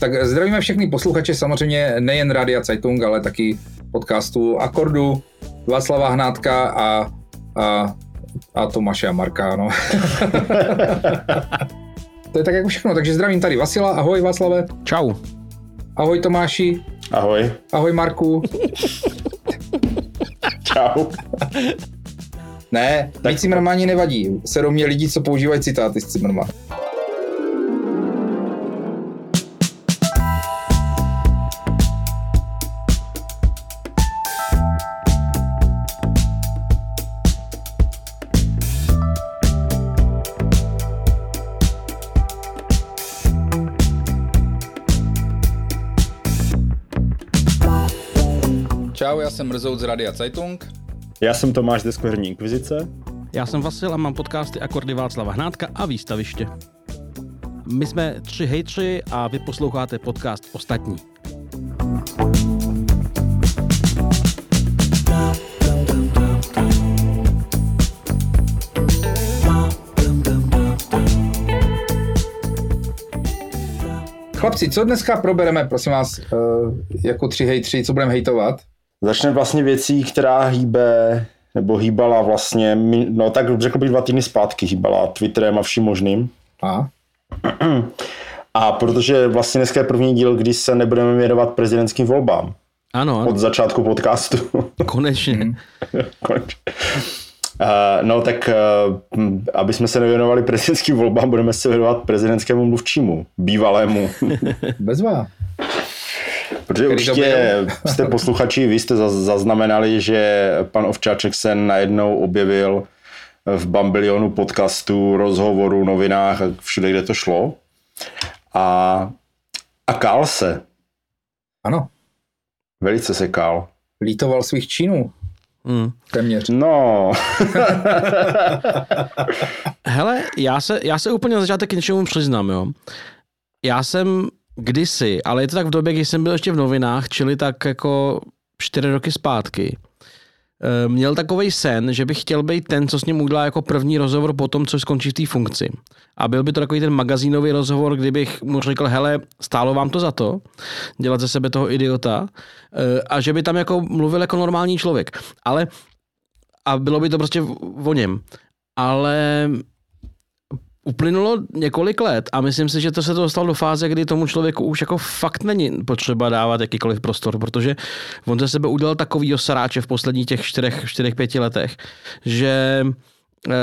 Tak zdravíme všechny posluchače, samozřejmě nejen Rádia Zeitung, ale taky podcastu Akordu, Václava Hnátka a, a, a Tomáše a Marka, no. to je tak jako všechno, takže zdravím tady Vasila, ahoj Václave. Čau. Ahoj Tomáši. Ahoj. Ahoj Marku. Čau. Ne, tak Cimrmani nevadí. Se mě lidi, co používají citáty z Cimrma. Já jsem Mrzout z Radia Zeitung. Já jsem Tomáš ze Skvrní Inkvizice. Já jsem Vasil a mám podcasty Akordy Václava Hnátka a Výstaviště. My jsme tři hejtři a vy posloucháte podcast Ostatní. Chlapci, co dneska probereme, prosím vás, eh, jako tři hejtři, co budeme hejtovat? Začne vlastně věcí, která hýbe, nebo hýbala vlastně, no tak řekl bych dva týdny zpátky hýbala Twitterem a vším možným. A? A protože vlastně dneska je první díl, kdy se nebudeme věnovat prezidentským volbám. Ano, ano. Od začátku podcastu. Konečně. Konečně. Uh, no tak, uh, aby jsme se nevěnovali prezidentským volbám, budeme se věnovat prezidentskému mluvčímu, bývalému. Bezvá. Protože určitě jste posluchači, vy jste zaznamenali, že pan Ovčáček se najednou objevil v bambilionu podcastu, rozhovoru, novinách a všude, kde to šlo. A, a kál se. Ano. Velice se kál. Lítoval svých činů. Hmm. Téměř. No. Hele, já se, já se úplně na začátek k něčemu přiznám, jo. Já jsem kdysi, ale je to tak v době, kdy jsem byl ještě v novinách, čili tak jako čtyři roky zpátky, eh, měl takový sen, že bych chtěl být ten, co s ním udělá jako první rozhovor po tom, co skončí v té funkci. A byl by to takový ten magazínový rozhovor, kdybych mu řekl, hele, stálo vám to za to, dělat ze sebe toho idiota, eh, a že by tam jako mluvil jako normální člověk. Ale a bylo by to prostě o něm. Ale uplynulo několik let a myslím si, že to se to dostalo do fáze, kdy tomu člověku už jako fakt není potřeba dávat jakýkoliv prostor, protože on ze sebe udělal takový saráče v posledních těch čtyřech, čtyřech, pěti letech, že e,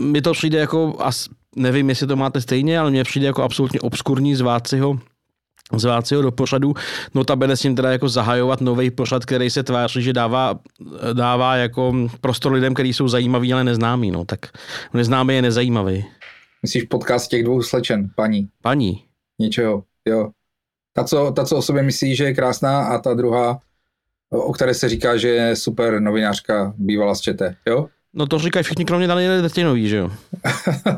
mi to přijde jako, as, nevím, jestli to máte stejně, ale mně přijde jako absolutně obskurní zvát si ho zvát si ho do pořadu, notabene s ním teda jako zahajovat nový pořad, který se tváří, že dává, dává jako prostor lidem, kteří jsou zajímaví, ale neznámí, no, tak neznámý je nezajímavý. Myslíš podcast těch dvou slečen, paní? Paní. Něčeho, jo. Ta co, ta, co o sobě myslí, že je krásná a ta druhá, o které se říká, že je super novinářka, bývala z Čete, jo? No to říkají všichni, kromě Daniela Drtinový, že jo?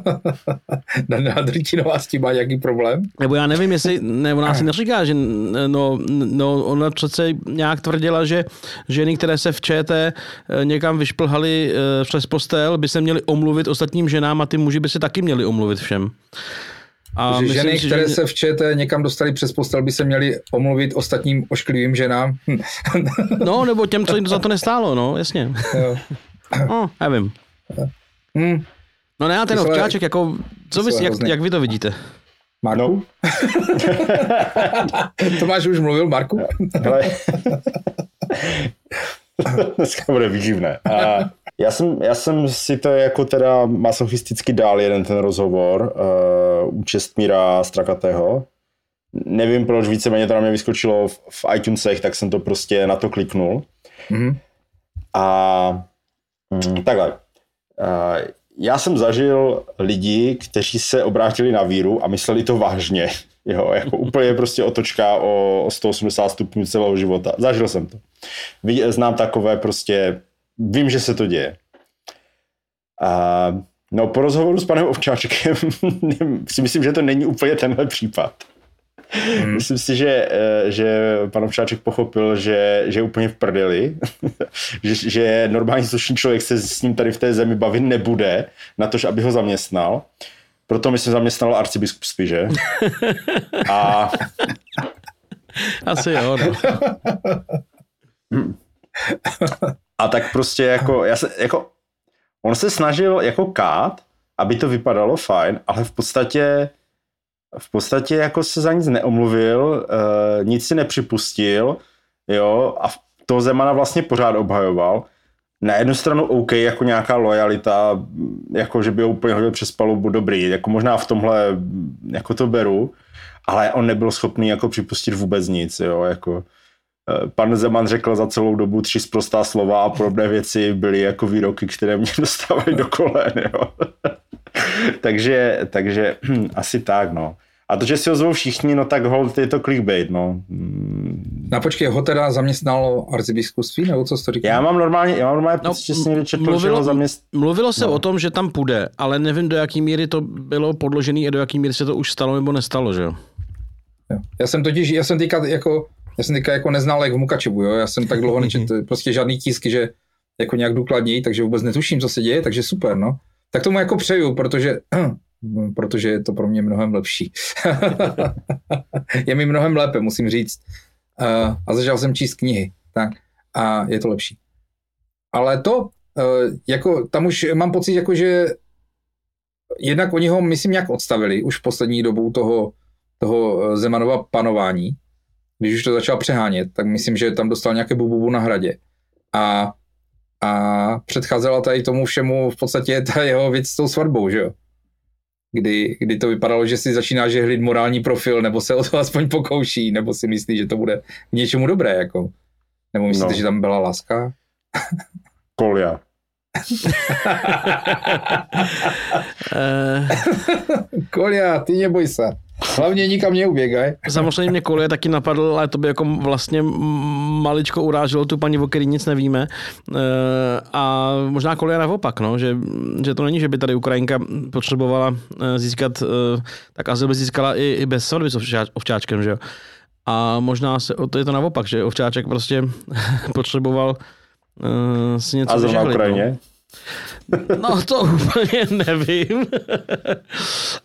Daniela Drtinová s tím má nějaký problém? Nebo já nevím, jestli, ne, ona si neříká, že no, no, ona přece nějak tvrdila, že ženy, které se v ČT eh, někam vyšplhaly eh, přes postel, by se měly omluvit ostatním ženám a ty muži by se taky měli omluvit všem. A že myslím, ženy, si, které že... se v ČT někam dostali přes postel, by se měly omluvit ostatním ošklivým ženám. no, nebo těm, co jim za to nestálo, no, jasně. Jo. No, nevím. Hmm. No ne, ten ovčáček, jako, co vy, jak, jak vy to vidíte? Marku? No. Tomáš už mluvil, Marku? Hele. Dneska bude výživné. A já, jsem, já jsem si to jako teda masochisticky dal jeden ten rozhovor uh, u Čestmíra Strakatého. Nevím, proč víceméně to na mě vyskočilo v, v iTunesech, tak jsem to prostě na to kliknul. Mm-hmm. A takhle. Uh, já jsem zažil lidi, kteří se obrátili na víru a mysleli to vážně. Jo, jako úplně prostě otočka o, o 180 stupňů celého života. Zažil jsem to. Znám takové prostě, vím, že se to děje. Uh, no po rozhovoru s panem Ovčáčkem si myslím, že to není úplně tenhle případ. Hmm. Myslím si, že, eh, že pan Ovčáček pochopil, že, že je úplně v prdeli, že, že normální slušný člověk se s ním tady v té zemi bavit nebude na to, aby ho zaměstnal. proto mi se zaměstnal arcibiskupství, že? A Asi jo, no. A tak prostě jako, já se, jako, on se snažil jako kát, aby to vypadalo fajn, ale v podstatě v podstatě jako se za nic neomluvil, uh, nic si nepřipustil, jo, a to Zemana vlastně pořád obhajoval. Na jednu stranu OK, jako nějaká lojalita, jako že by ho úplně hodil přes palubu, dobrý, jako možná v tomhle jako to beru, ale on nebyl schopný jako připustit vůbec nic, jo, jako eh, pan Zeman řekl za celou dobu tři zprostá slova a podobné věci byly jako výroky, které mě dostávají do kolen, jo. takže, takže asi tak, no. A to, že si ho zvou všichni, no tak hold je to clickbait, no. No počkej, ho teda zaměstnalo arcibiskupství, nebo co to říkal? Já mám normálně, já mám normálně no, pocit, že jsem někde četl, mluvilo, že ho zaměst... Mluvilo se no. o tom, že tam půjde, ale nevím, do jaký míry to bylo podložené a do jaký míry se to už stalo nebo nestalo, že jo? Já jsem totiž, já jsem teďka jako, já jsem teďka jako neznal jak v Mukačevu, jo? já jsem tak dlouho nečet prostě žádný tisky, že jako nějak důkladněji, takže vůbec netuším, co se děje, takže super, no. Tak tomu jako přeju, protože protože je to pro mě mnohem lepší. je mi mnohem lépe, musím říct. A začal jsem číst knihy, tak, a je to lepší. Ale to, uh, jako, tam už mám pocit, jako, že jednak oni ho, myslím, nějak odstavili už v poslední dobou toho, toho Zemanova panování, když už to začal přehánět, tak myslím, že tam dostal nějaké bububu na hradě. A, a předcházela tady tomu všemu v podstatě ta jeho věc s tou svatbou, že jo? kdy, kdy to vypadalo, že si začíná žehlit morální profil, nebo se o to aspoň pokouší, nebo si myslí, že to bude k něčemu dobré, jako. Nebo myslíte, no. že tam byla láska? Kolia. Kolia, ty neboj se. Hlavně nikam neuběgaj. Samozřejmě Kolie taky napadl, ale to by jako vlastně maličko uráželo tu paní, o který nic nevíme. Eh, a možná Kolie naopak, no, že, že to není, že by tady Ukrajinka potřebovala eh, získat, eh, tak azyl by získala i, i bez svatby s ovčáčkem, že jo. A možná se, to je to naopak, že ovčáček prostě potřeboval si něco Azyl na no. Ukrajině? No. No to úplně nevím.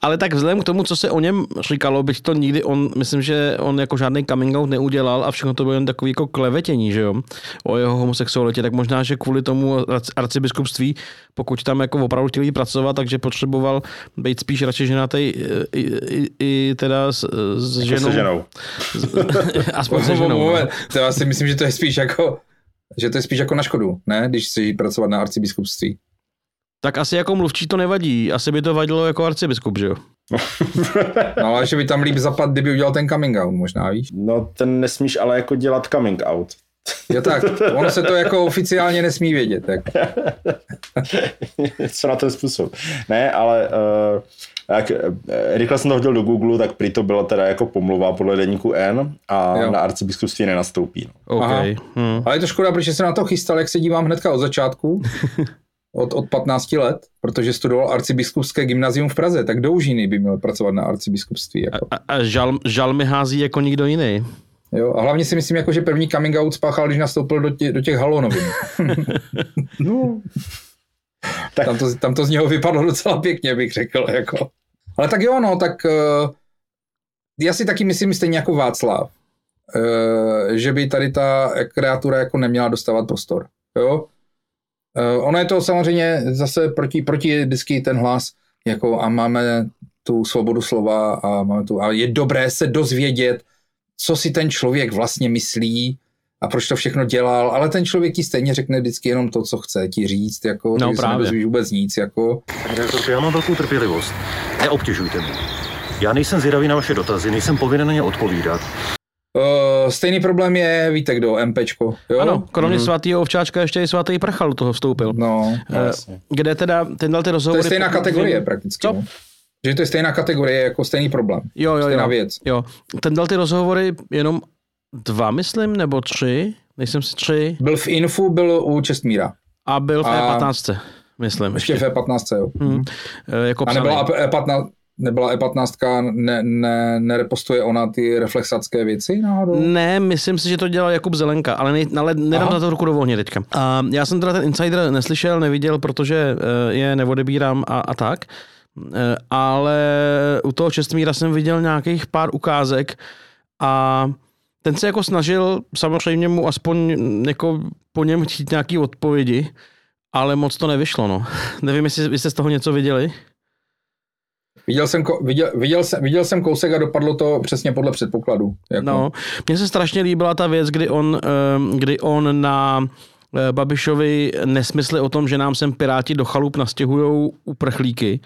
Ale tak vzhledem k tomu, co se o něm říkalo, byť to nikdy on, myslím, že on jako žádný coming out neudělal a všechno to bylo jen takový jako klevetění, že jo, o jeho homosexualitě, tak možná, že kvůli tomu arcibiskupství, pokud tam jako opravdu chtěli pracovat, takže potřeboval být spíš radši ženatý i, i, i teda s, s jako ženou. Se ženou. Aspoň se ženou. No. To já si myslím, že to je spíš jako že to je spíš jako na škodu, ne? Když si pracovat na arcibiskupství. Tak asi jako mluvčí to nevadí. Asi by to vadilo jako arcibiskup, že jo? no ale že by tam líp zapad, kdyby udělal ten coming out, možná, víš? No ten nesmíš ale jako dělat coming out. Jo tak, ono se to jako oficiálně nesmí vědět. Jako. Co na ten způsob. Ne, ale uh, jak, eh, rychle jsem to hodil do Google, tak prý to byla teda jako pomluva podle deníku N a jo. na arcibiskupství nenastoupí. No. Okay. Hmm. Ale je to škoda, protože se na to chystal, jak se dívám hnedka od začátku, od, od 15 let, protože studoval arcibiskupské gymnázium v Praze, tak do Užiny by měl pracovat na arcibiskupství. Jako. A, a žal, žal mi hází jako nikdo jiný. Jo, a hlavně si myslím, jako, že první coming out spáchal, když nastoupil do, tě, do těch halonovin. no. Tak. Tam, to, tam to z něho vypadlo docela pěkně, bych řekl. Jako. Ale tak jo, no, tak uh, já si taky myslím stejně jako Václav, uh, že by tady ta kreatura jako neměla dostávat prostor. Jo? Uh, ono je to samozřejmě zase proti, proti vždycky ten hlas, jako a máme tu svobodu slova a máme tu, a je dobré se dozvědět, co si ten člověk vlastně myslí a proč to všechno dělal, ale ten člověk ti stejně řekne vždycky jenom to, co chce ti říct, jako, no, právě. se vůbec nic, jako. já mám velkou trpělivost. Neobtěžujte mě. Já nejsem zvědavý na vaše dotazy, nejsem povinen na ně odpovídat. Uh, stejný problém je, víte kdo, MPčko. Jo? Ano, kromě hmm. svatého ovčáčka ještě i svatý prchal do toho vstoupil. No, uh, kde teda tenhle ty rozhovory... To je stejná kategorie prakticky. Co? No. Že to je stejná kategorie, jako stejný problém. Jo, jo, stejná jo. věc. Jo. Ten ty rozhovory jenom dva, myslím, nebo tři, nejsem si tři. Byl v Infu, byl u Čestmíra. A byl v a... E15, myslím. Ještě, ještě. v E15, jo. Hmm. E, jako a nebyla E15, nebyla E15, ne, ne, nerepostuje ona ty reflexacké věci náhodou? Ne, myslím si, že to dělal Jakub Zelenka, ale, ne, ale nedám Aha. na to ruku dovolně teďka. A já jsem teda ten insider neslyšel, neviděl, protože e, je neodebírám a, a tak. Eh, ale u toho Čestmíra jsem viděl nějakých pár ukázek a ten se jako snažil samozřejmě mu aspoň jako po něm chtít nějaký odpovědi, ale moc to nevyšlo, no. Nevím, jestli vy jste z toho něco viděli. Viděl jsem, viděl, viděl, jsem, viděl jsem kousek a dopadlo to přesně podle předpokladu. Jako. No, mně se strašně líbila ta věc, kdy on, eh, kdy on na eh, Babišovi nesmysly o tom, že nám sem Piráti do chalup nastěhují uprchlíky,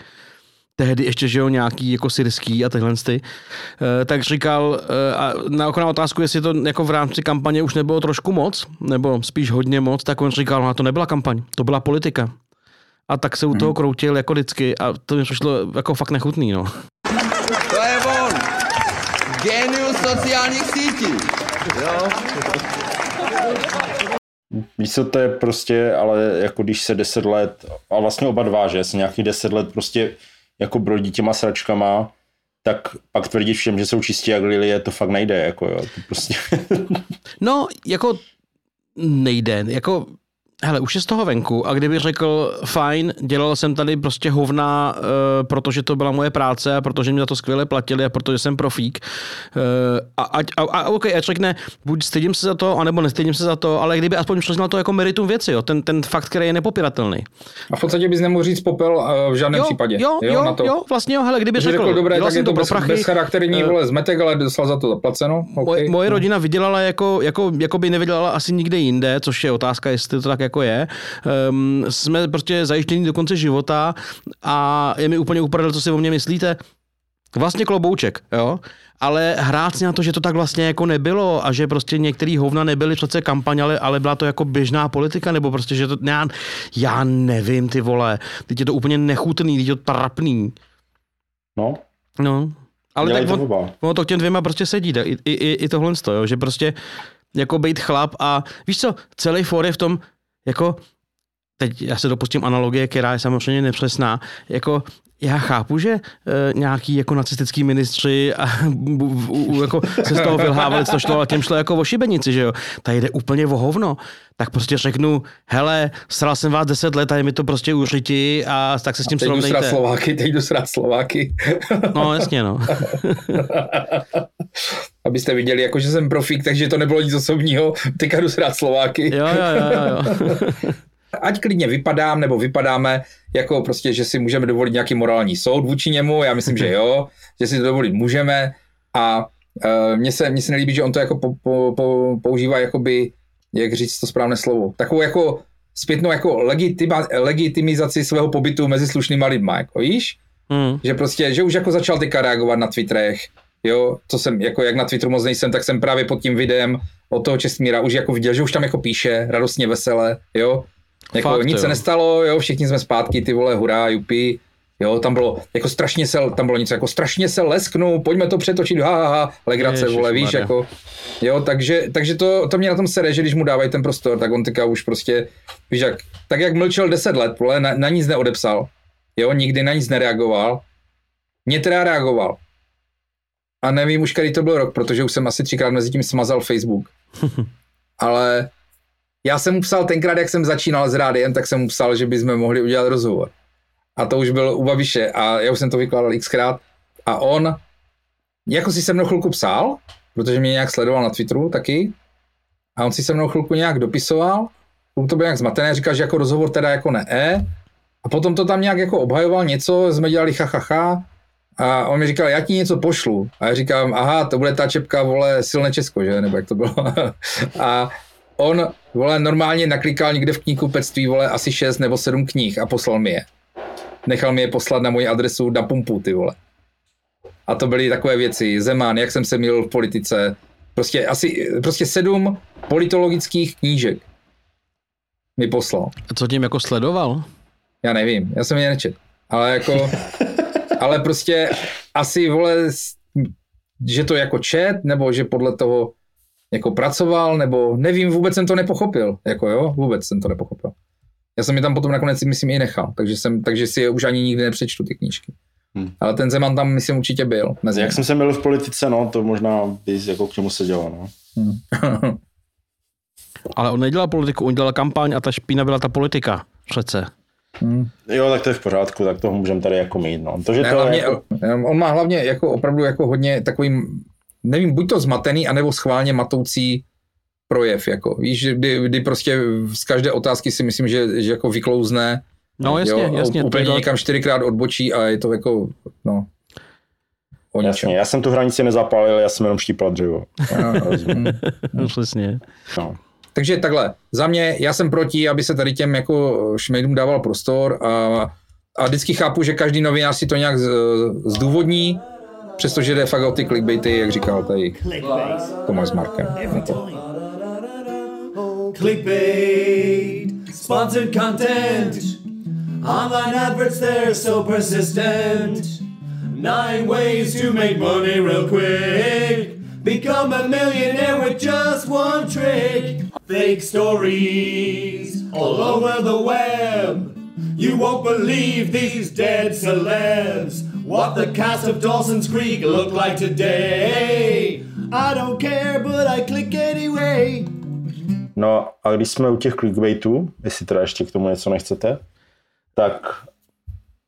tehdy ještě, že jo, nějaký jako syrský a tyhle ty, eh, tak říkal, a na okolná otázku, jestli to jako v rámci kampaně už nebylo trošku moc, nebo spíš hodně moc, tak on říkal, no to nebyla kampaň, to byla politika a tak se u toho hmm. kroutil jako vždycky a to mi přišlo jako fakt nechutný, no. To je on! Genius sociálních sítí! Jo? Víš co, to je prostě, ale jako když se deset let, a vlastně oba dva, že se nějakých deset let prostě jako brodí těma sračkama, tak pak tvrdit všem, že jsou čistí jak lilie, to fakt nejde, jako jo, to prostě. no, jako nejde, jako Hele, už je z toho venku a kdyby řekl, fajn, dělal jsem tady prostě hovna, uh, protože to byla moje práce a protože mě za to skvěle platili a protože jsem profík. Uh, a, a, a, a OK, ať řekne, buď stydím se za to, anebo nestydím se za to, ale kdyby aspoň přiznal to jako meritum věci, jo, ten, ten fakt, který je nepopiratelný. A v podstatě bys nemohl říct popel uh, v žádném jo, případě. Jo, jo, jo, to... jo, vlastně jo, hele, kdyby řekl, řekl, dobré, tak je to, bez, prachy, charakterní uh, vole zmetek, ale dostal za to zaplaceno. Okay. Moje, moje rodina vydělala jako, jako, jako by nevydělala asi nikde jinde, což je otázka, jestli to tak jako je um, jsme prostě zajištění do konce života a je mi úplně uprdel, co si o mě myslíte. Vlastně klobouček, jo? Ale hrát si na to, že to tak vlastně jako nebylo a že prostě některý hovna nebyly přece kampaň, ale, ale byla to jako běžná politika, nebo prostě, že to, já, já nevím, ty vole, teď je to úplně nechutný, teď je to trapný. No. No. Ale tak on, on, to k těm dvěma prostě sedí, i, i, i tohle, jo, že prostě jako být chlap a víš co, celý for je v tom, jako teď já se dopustím analogie, která je samozřejmě nepřesná, jako já chápu, že e, nějaký jako nacistický ministři a, u, u, jako se z toho vylhávali, co šlo, ale těm šlo jako o šibenici, že jo. Tady jde úplně o hovno. Tak prostě řeknu, hele, sral jsem vás deset let a je mi to prostě uřiti a tak se s tím srovnejte. Teď jdu Slováky, teď jdu srát Slováky. no, jasně, no. Abyste viděli, jako že jsem profík, takže to nebylo nic osobního, teďka jdu srát Slováky. jo, jo, jo, jo. Ať klidně vypadám nebo vypadáme, jako prostě, že si můžeme dovolit nějaký morální soud vůči němu, já myslím, že jo, že si to dovolit můžeme a uh, mně se, mně se nelíbí, že on to jako po, po, po, používá jakoby, jak říct to správné slovo, takovou jako zpětnou jako legitima, legitimizaci svého pobytu mezi slušnýma lidma, jako víš? Mm. Že prostě, že už jako začal teďka reagovat na Twitterech, jo, co jsem, jako jak na Twitteru moc nejsem, tak jsem právě pod tím videem od toho Čestmíra už jako viděl, že už tam jako píše radostně, vesele, jo, jako Fakt, nic jo. se nestalo, jo, všichni jsme zpátky, ty vole, hurá, jupi. Jo, tam bylo jako strašně se, tam bylo něco jako strašně se lesknu, pojďme to přetočit, ha, ha, ha legrace, Ježiš, vole, víš, jako, jo, takže, takže to, to mě na tom sere, že když mu dávají ten prostor, tak on teďka už prostě, víš jak, tak jak mlčel 10 let, vole, na, na nic neodepsal, jo, nikdy na nic nereagoval, mě teda reagoval. A nevím už, který to byl rok, protože už jsem asi třikrát mezi tím smazal Facebook. Ale já jsem mu psal tenkrát, jak jsem začínal s rádiem, tak jsem mu psal, že bychom mohli udělat rozhovor. A to už byl u Babiše a já už jsem to vykládal xkrát. A on, jako si se mnou chvilku psal, protože mě nějak sledoval na Twitteru taky, a on si se mnou chvilku nějak dopisoval, to byl nějak zmatené, říkal, že jako rozhovor teda jako ne, a potom to tam nějak jako obhajoval něco, jsme dělali ha, ha, ha a on mi říkal, já ti něco pošlu. A já říkám, aha, to bude ta čepka, vole, silné Česko, že? Nebo jak to bylo. a on, vole, normálně naklikal někde v knihkupectví, vole, asi 6 nebo 7 knih a poslal mi je. Nechal mi je poslat na moji adresu na pumpu, ty vole. A to byly takové věci. Zeman, jak jsem se měl v politice. Prostě asi, prostě sedm politologických knížek mi poslal. A co tím jako sledoval? Já nevím, já jsem je nečet. Ale jako, ale prostě asi, vole, že to jako čet, nebo že podle toho jako pracoval, nebo nevím, vůbec jsem to nepochopil, jako jo, vůbec jsem to nepochopil. Já jsem mi tam potom nakonec, myslím, i nechal, takže, jsem, takže si je už ani nikdy nepřečtu, ty knížky. Hmm. Ale ten Zeman tam, myslím, určitě byl. Mezi Jak jsem se byl v politice, no, to možná bys jako k čemu se dělal, no. Hmm. Ale on nedělal politiku, on dělal kampaň a ta špína byla ta politika, přece. Hmm. Jo, tak to je v pořádku, tak toho můžeme tady jako mít. No. To, že Ne, to hlavně, jako, on má hlavně jako opravdu jako hodně takový, nevím, buď to zmatený, anebo schválně matoucí projev, jako víš, že kdy, kdy prostě z každé otázky si myslím, že, že jako vyklouzne, No jasně, jo, jasně. úplně to, někam čtyřikrát odbočí a je to jako, no, o ničem. jasně, já jsem tu hranici nezapálil, já jsem jenom štípal dřevo. Rozumím. no, přesně. No. Takže takhle, za mě, já jsem proti, aby se tady těm jako šmejdům dával prostor a, a vždycky chápu, že každý novinář si to nějak z, zdůvodní, přestože jde fakt o ty clickbaity, jak říkal tady Tomáš s Markem. Clickbait, sponsored content. Online adverts, they're so persistent. Nine ways to make money real quick. Become a millionaire with just one trick. Fake stories all over the web. You won't believe these dead celebs. What the cast of Dawson's Creek look like today. I don't care, but I click anyway. no a když jsme u těch clickbaitů, jestli teda ještě k tomu něco nechcete, tak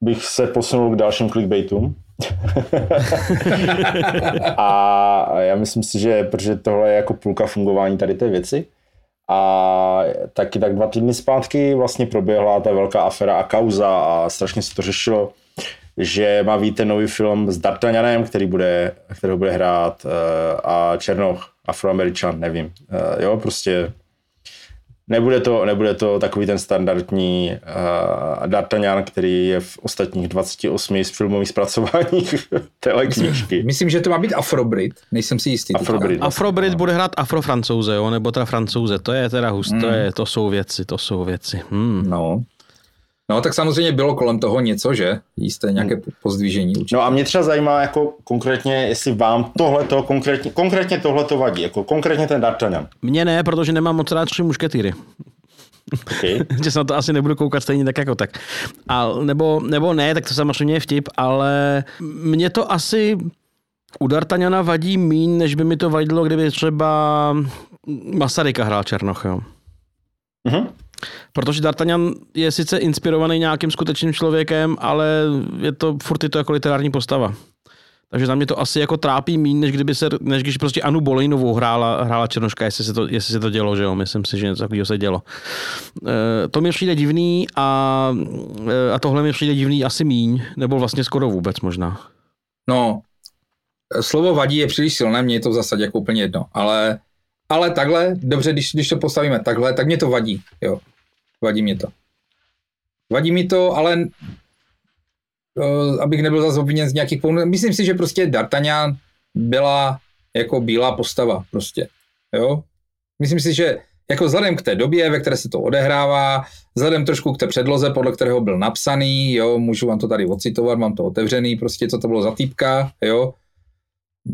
bych se posunul k dalším clickbaitům. a já myslím si, že protože tohle je jako půlka fungování tady té věci, a taky tak dva týdny zpátky vlastně proběhla ta velká afera a kauza a strašně se to řešilo, že má víte nový film s D'Artagnanem, který bude, kterého bude hrát uh, a Černoch, afroameričan, nevím. Uh, jo, prostě nebude to, nebude to takový ten standardní uh, D'Artagnan, který je v ostatních 28 z filmových zpracováních téhle knížky. Myslím, že to má být Afrobrit, nejsem si jistý. teďka. Afrobrit. Afrobrit bude hrát afrofrancouze, jo, nebo teda francouze, to je teda hust, Hmm. to, je, to jsou věci, to jsou věci. Hmm. No. No, tak samozřejmě bylo kolem toho něco, že? Jisté nějaké pozdvížení určitě. No a mě třeba zajímá jako konkrétně, jestli vám tohle to konkrétně, konkrétně tohle to vadí, jako konkrétně ten D'Artagnan. Mně ne, protože nemám moc rád tři mušketýry. Okay. že se na to asi nebudu koukat stejně tak jako tak. A, nebo, nebo ne, tak to samozřejmě je vtip, ale mě to asi u D'Artagnana vadí míň, než by mi to vadilo, kdyby třeba Masaryka hrál Černoch, jo. Mhm. Protože D'Artagnan je sice inspirovaný nějakým skutečným člověkem, ale je to furt je to jako literární postava. Takže za mě to asi jako trápí míň, než, kdyby se, než když prostě Anu Bolejnovou hrála, hrála Černoška, jestli se, to, jestli se to dělo, že jo, myslím si, že něco takového se dělo. E, to mi přijde divný a, e, a tohle mi přijde divný asi míň, nebo vlastně skoro vůbec možná. No, slovo vadí je příliš silné, mně je to v zásadě jako úplně jedno, ale, ale takhle, dobře, když, když to postavíme takhle, tak mě to vadí, jo. Vadí mě to. Vadí mi to, ale abych nebyl zase obviněn z nějakých poun... Myslím si, že prostě D'Artagnan byla jako bílá postava prostě, jo. Myslím si, že jako vzhledem k té době, ve které se to odehrává, vzhledem trošku k té předloze, podle kterého byl napsaný, jo, můžu vám to tady ocitovat, mám to otevřený, prostě co to bylo za týpka, jo,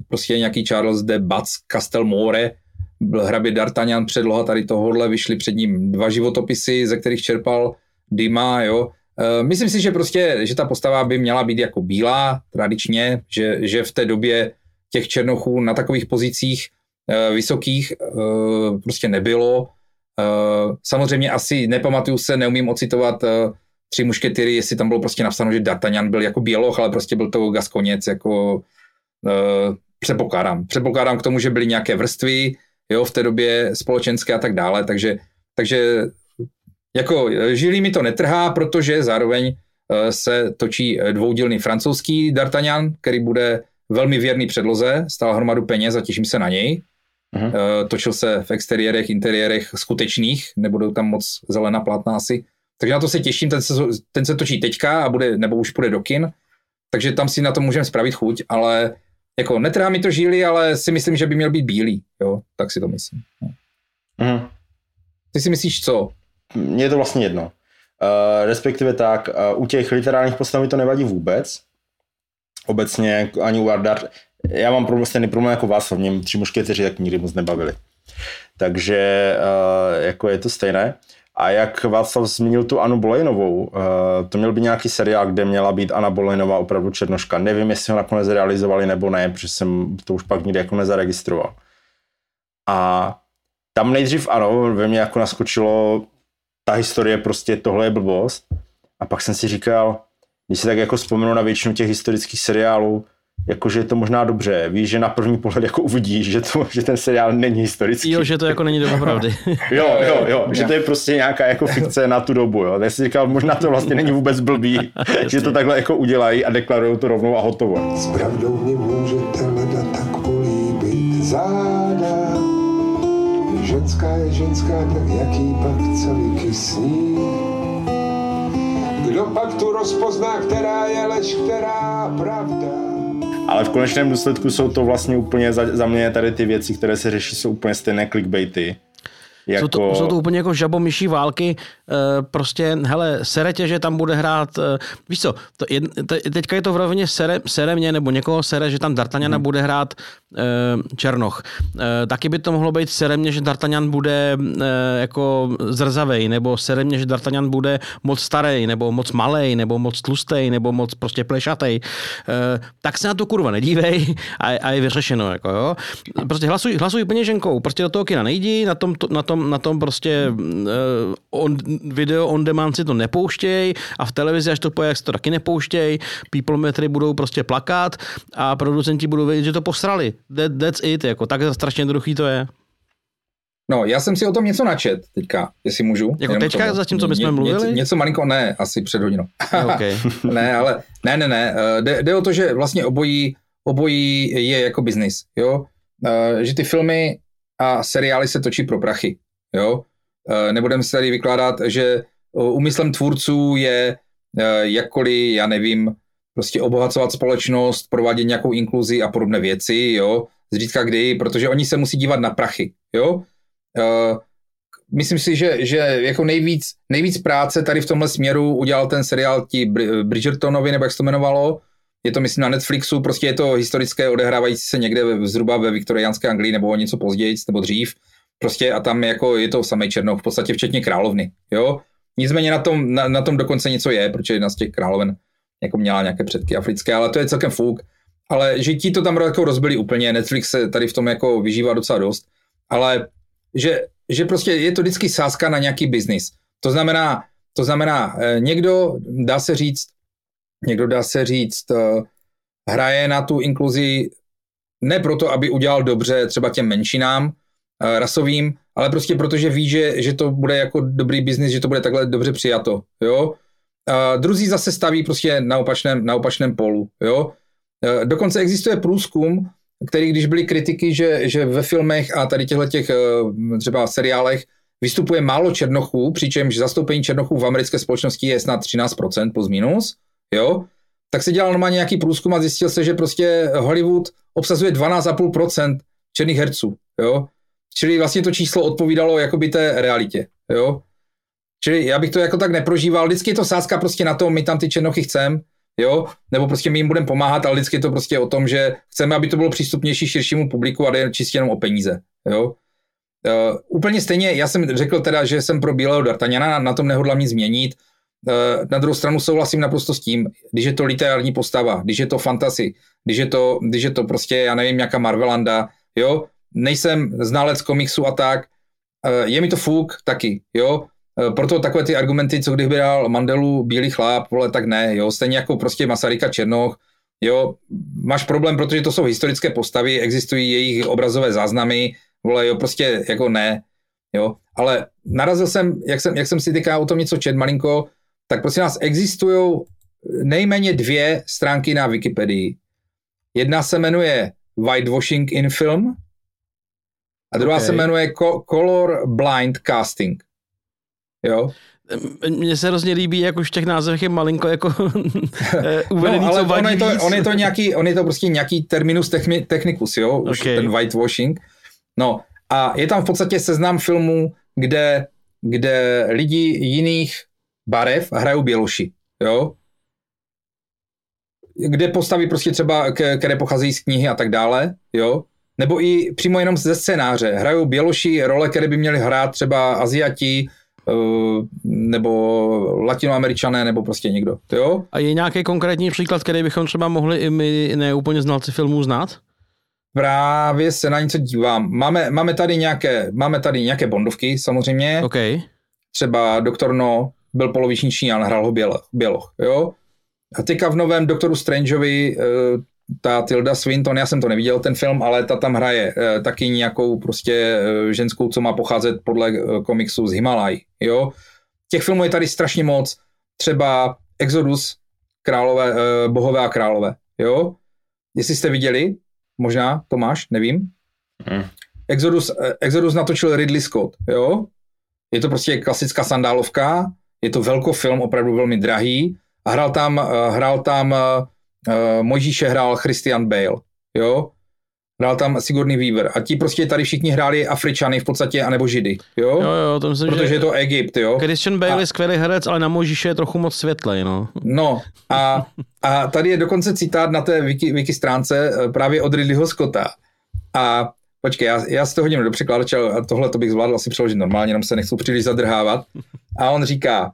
prostě nějaký Charles de Batz Castelmore, byl hrabě D'Artagnan, předloha tady tohohle, vyšly před ním dva životopisy, ze kterých čerpal Dima, jo. E, Myslím si, že prostě, že ta postava by měla být jako bílá, tradičně, že, že v té době těch černochů na takových pozicích e, vysokých e, prostě nebylo. Samozřejmě asi nepamatuju se, neumím ocitovat tři mušketýry, jestli tam bylo prostě napsáno, že D'Artagnan byl jako běloch, ale prostě byl to Gaskoněc, jako předpokládám. Předpokládám k tomu, že byly nějaké vrstvy, jo, v té době společenské a tak dále, takže, takže jako žilí mi to netrhá, protože zároveň e, se točí dvoudílný francouzský D'Artagnan, který bude velmi věrný předloze, stál hromadu peněz a těším se na něj. Mhm. E, Točil se v exteriérech, interiérech skutečných, nebudou tam moc zelená plátna asi. Takže na to se těším, ten se, ten se točí teďka a bude, nebo už půjde do kin, takže tam si na to můžeme spravit chuť, ale jako netrhá mi to žíly, ale si myslím, že by měl být bílý, jo, tak si to myslím. No. Mhm. Ty si myslíš co? Mně je to vlastně jedno. Uh, respektive tak, uh, u těch literárních postav mi to nevadí vůbec. Obecně ani u Ardar. Já mám problém, stejný problém jako vás, v něm tři mušketeři tak nikdy moc nebavili. Takže uh, jako je to stejné. A jak Václav zmínil tu Anu Bolejnovou, uh, to měl by nějaký seriál, kde měla být Anna Bolejnová opravdu černoška. Nevím, jestli ho nakonec realizovali nebo ne, protože jsem to už pak nikdy jako nezaregistroval. A tam nejdřív ano, ve mně jako naskočilo ta historie prostě tohle je blbost, A pak jsem si říkal, když si tak jako vzpomenu na většinu těch historických seriálů, jakože je to možná dobře. Víš, že na první pohled jako uvidíš, že, to, že ten seriál není historický. Jo, že to jako není doopravdy. jo, jo, jo, že to je prostě nějaká jako fikce na tu dobu. Jo. Tak si říkal, možná to vlastně není vůbec blbý, že to takhle jako udělají a deklarují to rovnou a hotovo. S pravdou mě můžete hledat tak políbit záda. Ženská je ženská, tak jaký pak celý kysní. Kdo pak tu rozpozná, která je lež, která pravda? Ale v konečném důsledku jsou to vlastně úplně za, za mě tady ty věci, které se řeší, jsou úplně stejné clickbaity. Jako... Jsou, to, jsou to úplně jako žabomyší války, e, prostě, hele, sere tě, že tam bude hrát, e, víš co, to je, te, teďka je to v rovině sere, sere mě, nebo někoho sere, že tam D'Artagnana hmm. bude hrát Černoch. E, taky by to mohlo být sere mě, že D'Artagnan bude e, jako zrzavej, nebo sere mě, že D'Artagnan bude moc starý, nebo moc malej, nebo moc tlustej, nebo moc prostě plešatej. Tak se na to kurva nedívej a, a je vyřešeno, jako jo. Prostě hlasuj, hlasuj peněženkou, prostě do toho kina nejdi, na tom, to, na tom na tom prostě on, video on demand si to nepouštěj a v televizi, až to poje, to taky nepouštěj. People metry budou prostě plakat a producenti budou vědět, že to posrali. That, that's it, jako tak strašně jednoduchý to je. No, já jsem si o tom něco načet teďka, jestli můžu. Jako Jenom teďka, za tím, co my jsme mluvili? Něco, něco malinko, ne, asi před hodinou. okay. ne, ale ne, ne, ne. Eh, jde, jde o to, že vlastně obojí, obojí je jako biznis, jo. Eh, že ty filmy a seriály se točí pro prachy. Jo? E, nebudeme se tady vykládat, že úmyslem tvůrců je jakkoliv, já nevím, prostě obohacovat společnost, provádět nějakou inkluzi a podobné věci, jo, zřídka kdy, protože oni se musí dívat na prachy, jo. E, myslím si, že, že jako nejvíc, nejvíc práce tady v tomhle směru udělal ten seriál ti Bridgertonovi, nebo jak se to jmenovalo, je to myslím na Netflixu, prostě je to historické odehrávající se někde zhruba ve viktoriánské Anglii nebo něco později nebo dřív, Prostě a tam jako je to samý Černoch, v podstatě včetně královny, jo. Nicméně na tom, na, na tom dokonce něco je, protože jedna z těch královen jako měla nějaké předky africké, ale to je celkem fuk. Ale že ti to tam jako rozbili úplně, Netflix se tady v tom jako vyžívá docela dost, ale že, že prostě je to vždycky sázka na nějaký biznis. To znamená, to znamená, eh, někdo, dá se říct, někdo dá se říct, eh, hraje na tu inkluzi ne proto, aby udělal dobře třeba těm menšinám, Eh, rasovým, ale prostě protože ví, že, že to bude jako dobrý biznis, že to bude takhle dobře přijato, jo. A druzí zase staví prostě na opačném, na opačném polu, jo. Eh, dokonce existuje průzkum, který, když byly kritiky, že, že ve filmech a tady těchto těch eh, třeba seriálech vystupuje málo černochů, přičemž zastoupení černochů v americké společnosti je snad 13% plus minus, jo, tak se dělal normálně nějaký průzkum a zjistil se, že prostě Hollywood obsazuje 12,5% černých herců, jo. Čili vlastně to číslo odpovídalo jakoby té realitě, jo. Čili já bych to jako tak neprožíval. Vždycky je to sázka prostě na to, my tam ty černochy chcem, jo, nebo prostě my jim budeme pomáhat, ale vždycky je to prostě o tom, že chceme, aby to bylo přístupnější širšímu publiku a jde čistě jenom o peníze, jo. Uh, úplně stejně, já jsem řekl teda, že jsem pro Bílého D'Artagnana, na, tom nehodlám nic změnit. Uh, na druhou stranu souhlasím naprosto s tím, když je to literární postava, když je to fantasy, když je to, když je to prostě, já nevím, nějaká Marvelanda, jo, nejsem znalec komiksu a tak, eh, je mi to fuk taky, jo, eh, proto takové ty argumenty, co kdyby dal Mandelu bílý chlap, vole, tak ne, jo, stejně jako prostě Masaryka Černoch, jo, máš problém, protože to jsou historické postavy, existují jejich obrazové záznamy, vole, jo, prostě jako ne, jo, ale narazil jsem, jak jsem, jak jsem si teďka o tom něco čet malinko, tak prosím nás, existují nejméně dvě stránky na Wikipedii. Jedna se jmenuje Whitewashing in Film, a druhá okay. se jmenuje Color Blind Casting. Jo? Mně se hrozně líbí, jak už v těch názvech je malinko jako eh, uvedený, no, ale co on je, to, on, je to nějaký, on je to prostě nějaký terminus technicus, jo, už okay. ten whitewashing. No a je tam v podstatě seznam filmů, kde, kde lidi jiných barev hrajou běloši, jo. Kde postaví prostě třeba, které pocházejí z knihy a tak dále, jo nebo i přímo jenom ze scénáře. Hrajou běloši role, které by měly hrát třeba Aziati, nebo latinoameričané, nebo prostě někdo. Jo? A je nějaký konkrétní příklad, který bychom třeba mohli i my neúplně znalci filmů znát? Právě se na něco dívám. Máme, máme, tady, nějaké, máme tady nějaké bondovky samozřejmě. Okay. Třeba Doktor No, byl poloviční Číňan, hrál ho běloch, běloch jo. A teďka v novém Doktoru Strangeovi, eh, ta Tilda Swinton, já jsem to neviděl ten film, ale ta tam hraje eh, taky nějakou prostě eh, ženskou, co má pocházet podle eh, komiksu z Himalaj, jo. Těch filmů je tady strašně moc, třeba Exodus, králové, eh, bohové a králové, jo. Jestli jste viděli, možná, Tomáš, nevím. Hmm. Exodus, eh, Exodus natočil Ridley Scott, jo. Je to prostě klasická sandálovka, je to velkofilm, opravdu velmi drahý a hrál tam, hrál tam uh, Mojžíše hrál Christian Bale, jo. Hrál tam Sigourney Weaver a ti prostě tady všichni hráli Afričany v podstatě, anebo Židy, jo. Jo, jo, to myslím, Protože že... je to Egypt, jo. Christian Bale A- je skvělý herec, ale na Mojžíše je trochu moc světlej, no. No a, a tady je dokonce citát na té wiki, wiki stránce eh, právě od Ridleyho Scotta. A počkej, já, já si to hodím do překladače a tohle to bych zvládl asi přeložit normálně, jenom se nechci příliš zadrhávat. A on říká,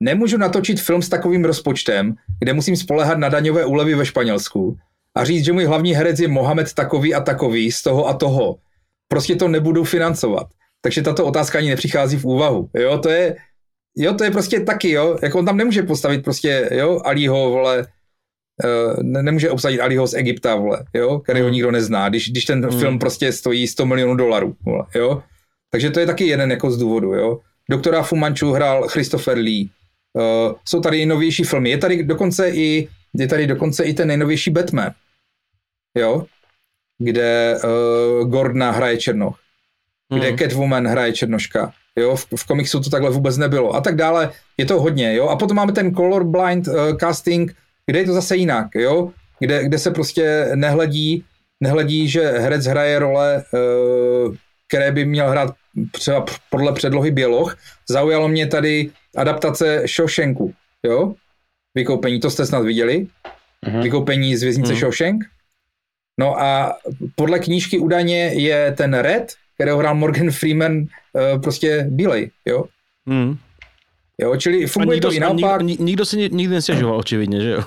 nemůžu natočit film s takovým rozpočtem, kde musím spolehat na daňové úlevy ve Španělsku a říct, že můj hlavní herec je Mohamed takový a takový z toho a toho. Prostě to nebudu financovat. Takže tato otázka ani nepřichází v úvahu. Jo, to je, jo, to je prostě taky, jo, jako on tam nemůže postavit prostě, jo, Alího, vole, eh, ne, nemůže obsadit Aliho z Egypta, vole, jo, který ho nikdo nezná, když, když ten film prostě stojí 100 milionů dolarů, vole, jo. Takže to je taky jeden jako z důvodů, jo. Doktora Fumanchu hrál Christopher Lee. Uh, jsou tady novější filmy. Je tady dokonce i, je tady dokonce i ten nejnovější Batman, jo, kde uh, Gordona hraje Černoch kde Hmm. Catwoman hraje Černoška. Jo, v, v komiksu to takhle vůbec nebylo. A tak dále. Je to hodně, jo. A potom máme ten colorblind uh, casting, kde je to zase jinak, jo. Kde, kde se prostě nehledí, nehledí, že herec hraje role, uh, které by měl hrát třeba podle předlohy Běloch. Zaujalo mě tady adaptace Shawshanku, jo. Vykoupení, to jste snad viděli? Mhm. Vykoupení z věznice Mhm. Shawshank. No a podle knížky údajně je ten Red, kterého hrál Morgan Freeman, eh, prostě bílej, jo. Hmm. jo čili A funguje nikdo, to i a nikdo, naopak, ni- nikdo si ni- nikdy nestěžoval, očividně, že jo?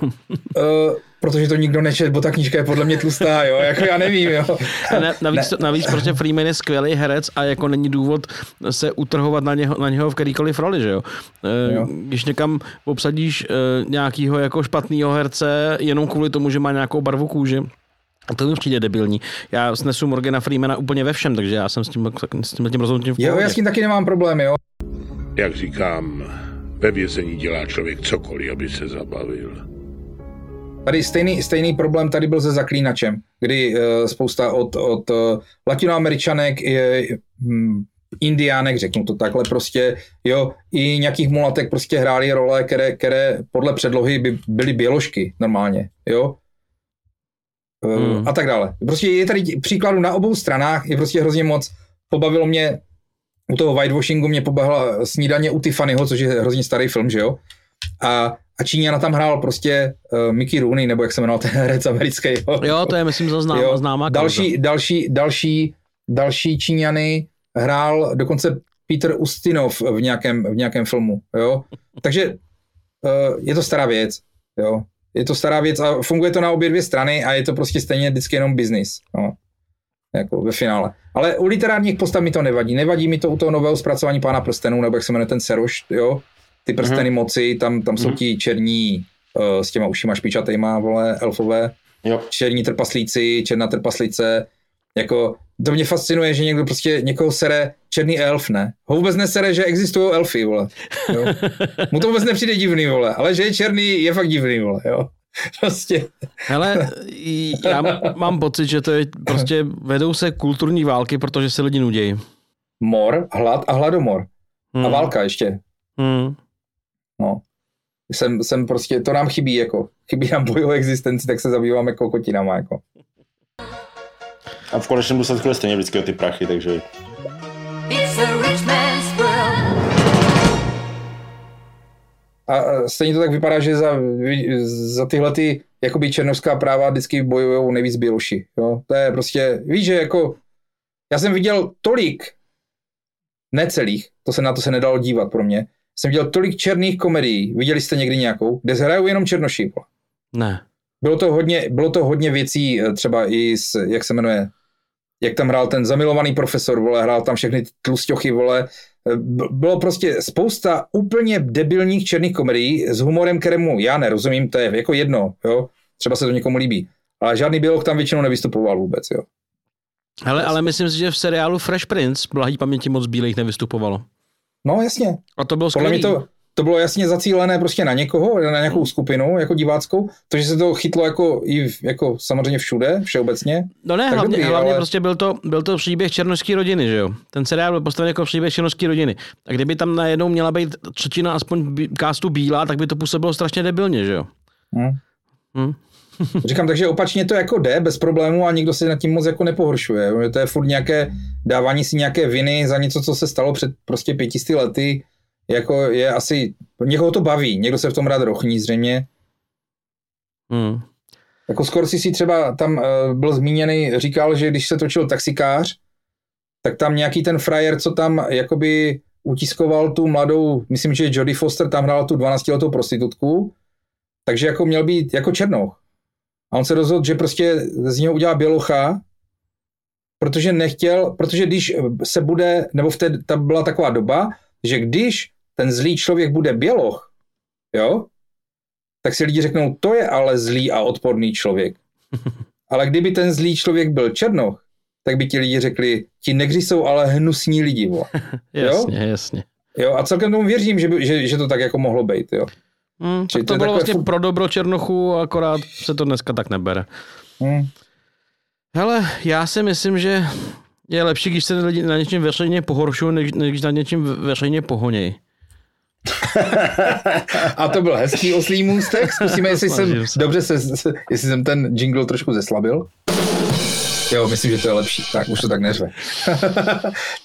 Protože to nikdo nečet, bo ta knížka je podle mě tlustá, jo, jako já nevím, jo. Ne, navíc, ne. navíc prostě Freeman je skvělý herec a jako není důvod se utrhovat na něho, na něho v kterýkoliv roli, že jo? E, Jo. Když někam obsadíš e, nějakýho jako špatného herce jenom kvůli tomu, že má nějakou barvu kůže, a to mi přijde debilní. Já snesu Morgana Freemana úplně ve všem, takže já jsem s tím, s tím, tím rozhodnutím v Jo, pohodě. já s tím taky nemám problém, jo. Jak říkám, ve vězení dělá člověk cokoliv, aby se zabavil. Tady stejný, stejný problém tady byl se Zaklínačem, kdy uh, spousta od, od uh, latinoameričanek, i, hm, indiánek, řeknu to takhle prostě, jo, i nějakých mulatek prostě hráli role, které, které podle předlohy by byly běložky normálně, jo. Uh, Hmm. A tak dále. Prostě je tady příkladů na obou stranách, je prostě hrozně moc. Pobavilo mě u toho whitewashingu mě pobavila snídaně u Tiffanyho, což je hrozně starý film, že jo. A, a Číňana tam hrál prostě uh, Mickey Rooney, nebo jak se jmenoval ten herec americký. Jo, Jo, to je, myslím, za známá, Jo, známá další, další, další, další Číňany hrál dokonce Peter Ustinov v nějakém, v nějakém filmu, jo. Takže uh, je to stará věc, jo. Je to stará věc a funguje to na obě dvě strany a je to prostě stejně vždycky jenom business, no. Jako ve finále. Ale u literárních postav mi to nevadí. Nevadí mi to u toho nového zpracování Pána prstenů, nebo jak se jmenuje ten Seroš, jo. Ty prsteny Mhm. moci, tam, tam jsou Mhm. ti černí uh, s těma ušima špičatejma, vole, elfové, Jo. černí trpaslíci, černá trpaslice, jako to mě fascinuje, že někdo prostě někoho sere černý elf, ne? Ho vůbec nesere, že existují elfy, vole. Jo? Mu to vůbec nepřijde divný, vole, ale že je černý, je fakt divný, vole, jo. Prostě, Hele, já mám pocit, že to je prostě vedou se kulturní války, protože se lidi nudějí. mor, hlad a hladomor. Hmm. A válka ještě. Hmm. No. Jsem, jsem prostě, to nám chybí, jako. Chybí nám boj o existenci, tak se zabýváme kokotinama, jako. A v konečném důsledku je stejně vždycky o ty prachy, takže It's a rich man's world. A stejně to tak vypadá, že za, za tyhle ty jakoby černovská práva vždycky bojují nejvíc běloši. Jo? To je prostě, víš, že jako, já jsem viděl tolik, ne celých, to se na to se nedalo dívat pro mě, jsem viděl tolik černých komedií, viděli jste někdy nějakou, kde hrajou jenom černoši. Ne. Bylo to hodně, bylo to hodně věcí, eh, třeba i s, jak se jmenuje, jak tam hrál ten zamilovaný profesor, vole, hrál tam všechny ty tlusťochy, vole. B- Bylo prostě spousta úplně debilních černých komedií s humorem, kterému já nerozumím, to je jako jedno, jo. Třeba se to někomu líbí. Ale žádný běloch tam většinou nevystupoval vůbec, jo. Hele, ale myslím si, že v seriálu Fresh Prince blahý paměti moc bílejch nevystupovalo. No jasně. A to bylo Podle mě to, to bylo jasně zacílené prostě na někoho, na nějakou skupinu, jako diváckou, takže se to chytlo jako i v, jako samozřejmě všude, všeobecně. No ne, hlavně, dobrý, hlavně ale- prostě byl to, byl to příběh černožské rodiny, že jo? Ten seriál byl postaven jako příběh černožské rodiny. A kdyby tam najednou měla být třetina aspoň castu bílá, tak by to působilo strašně debilně, že jo? Hm. Hm. Říkám, takže opačně to jako jde bez problému a nikdo se nad tím moc jako nepohoršuje. jo. To je furt nějaké dávání si nějaké viny za něco, co se stalo před prostě pětisty lety. Jako je asi, někoho to baví, někdo se v tom rád rochní zřejmě. Hm. Jako Scorsese třeba tam uh, byl zmíněný, říkal, že když se točil taxikář, tak tam nějaký ten frajer, co tam jakoby utiskoval tu mladou, myslím, že Jodie Foster tam hrála tu 12-letou prostitutku, takže jako měl být jako černoch. A on se rozhodl, že prostě z něho udělá bělocha, protože nechtěl, protože když se bude, nebo v té, ta byla taková doba, že když ten zlý člověk bude běloch, jo, tak si lidi řeknou, to je ale zlý a odporný člověk. Ale kdyby ten zlý člověk byl černoch, tak by ti lidi řekli, ti negři jsou ale hnusní lidi. Vo. Jasně, jasně. Jo, a celkem tomu věřím, že, by, že, že to tak jako mohlo být. Jo. Hm, Čili tak to to je bylo vlastně furt- pro dobro Černochů, akorát se to dneska tak nebere. Hm. Hele, já si myslím, že je lepší, když se lidi na něčem veřejně pohoršují, než, než když na něčem veřejně pohonějí. A to byl hezký oslý můstek. Zkusíme, jestli jsem, se. dobře, se, se, jestli jsem ten jingle trošku zeslabil. Jo, myslím, že to je lepší. Tak, už to tak neřve.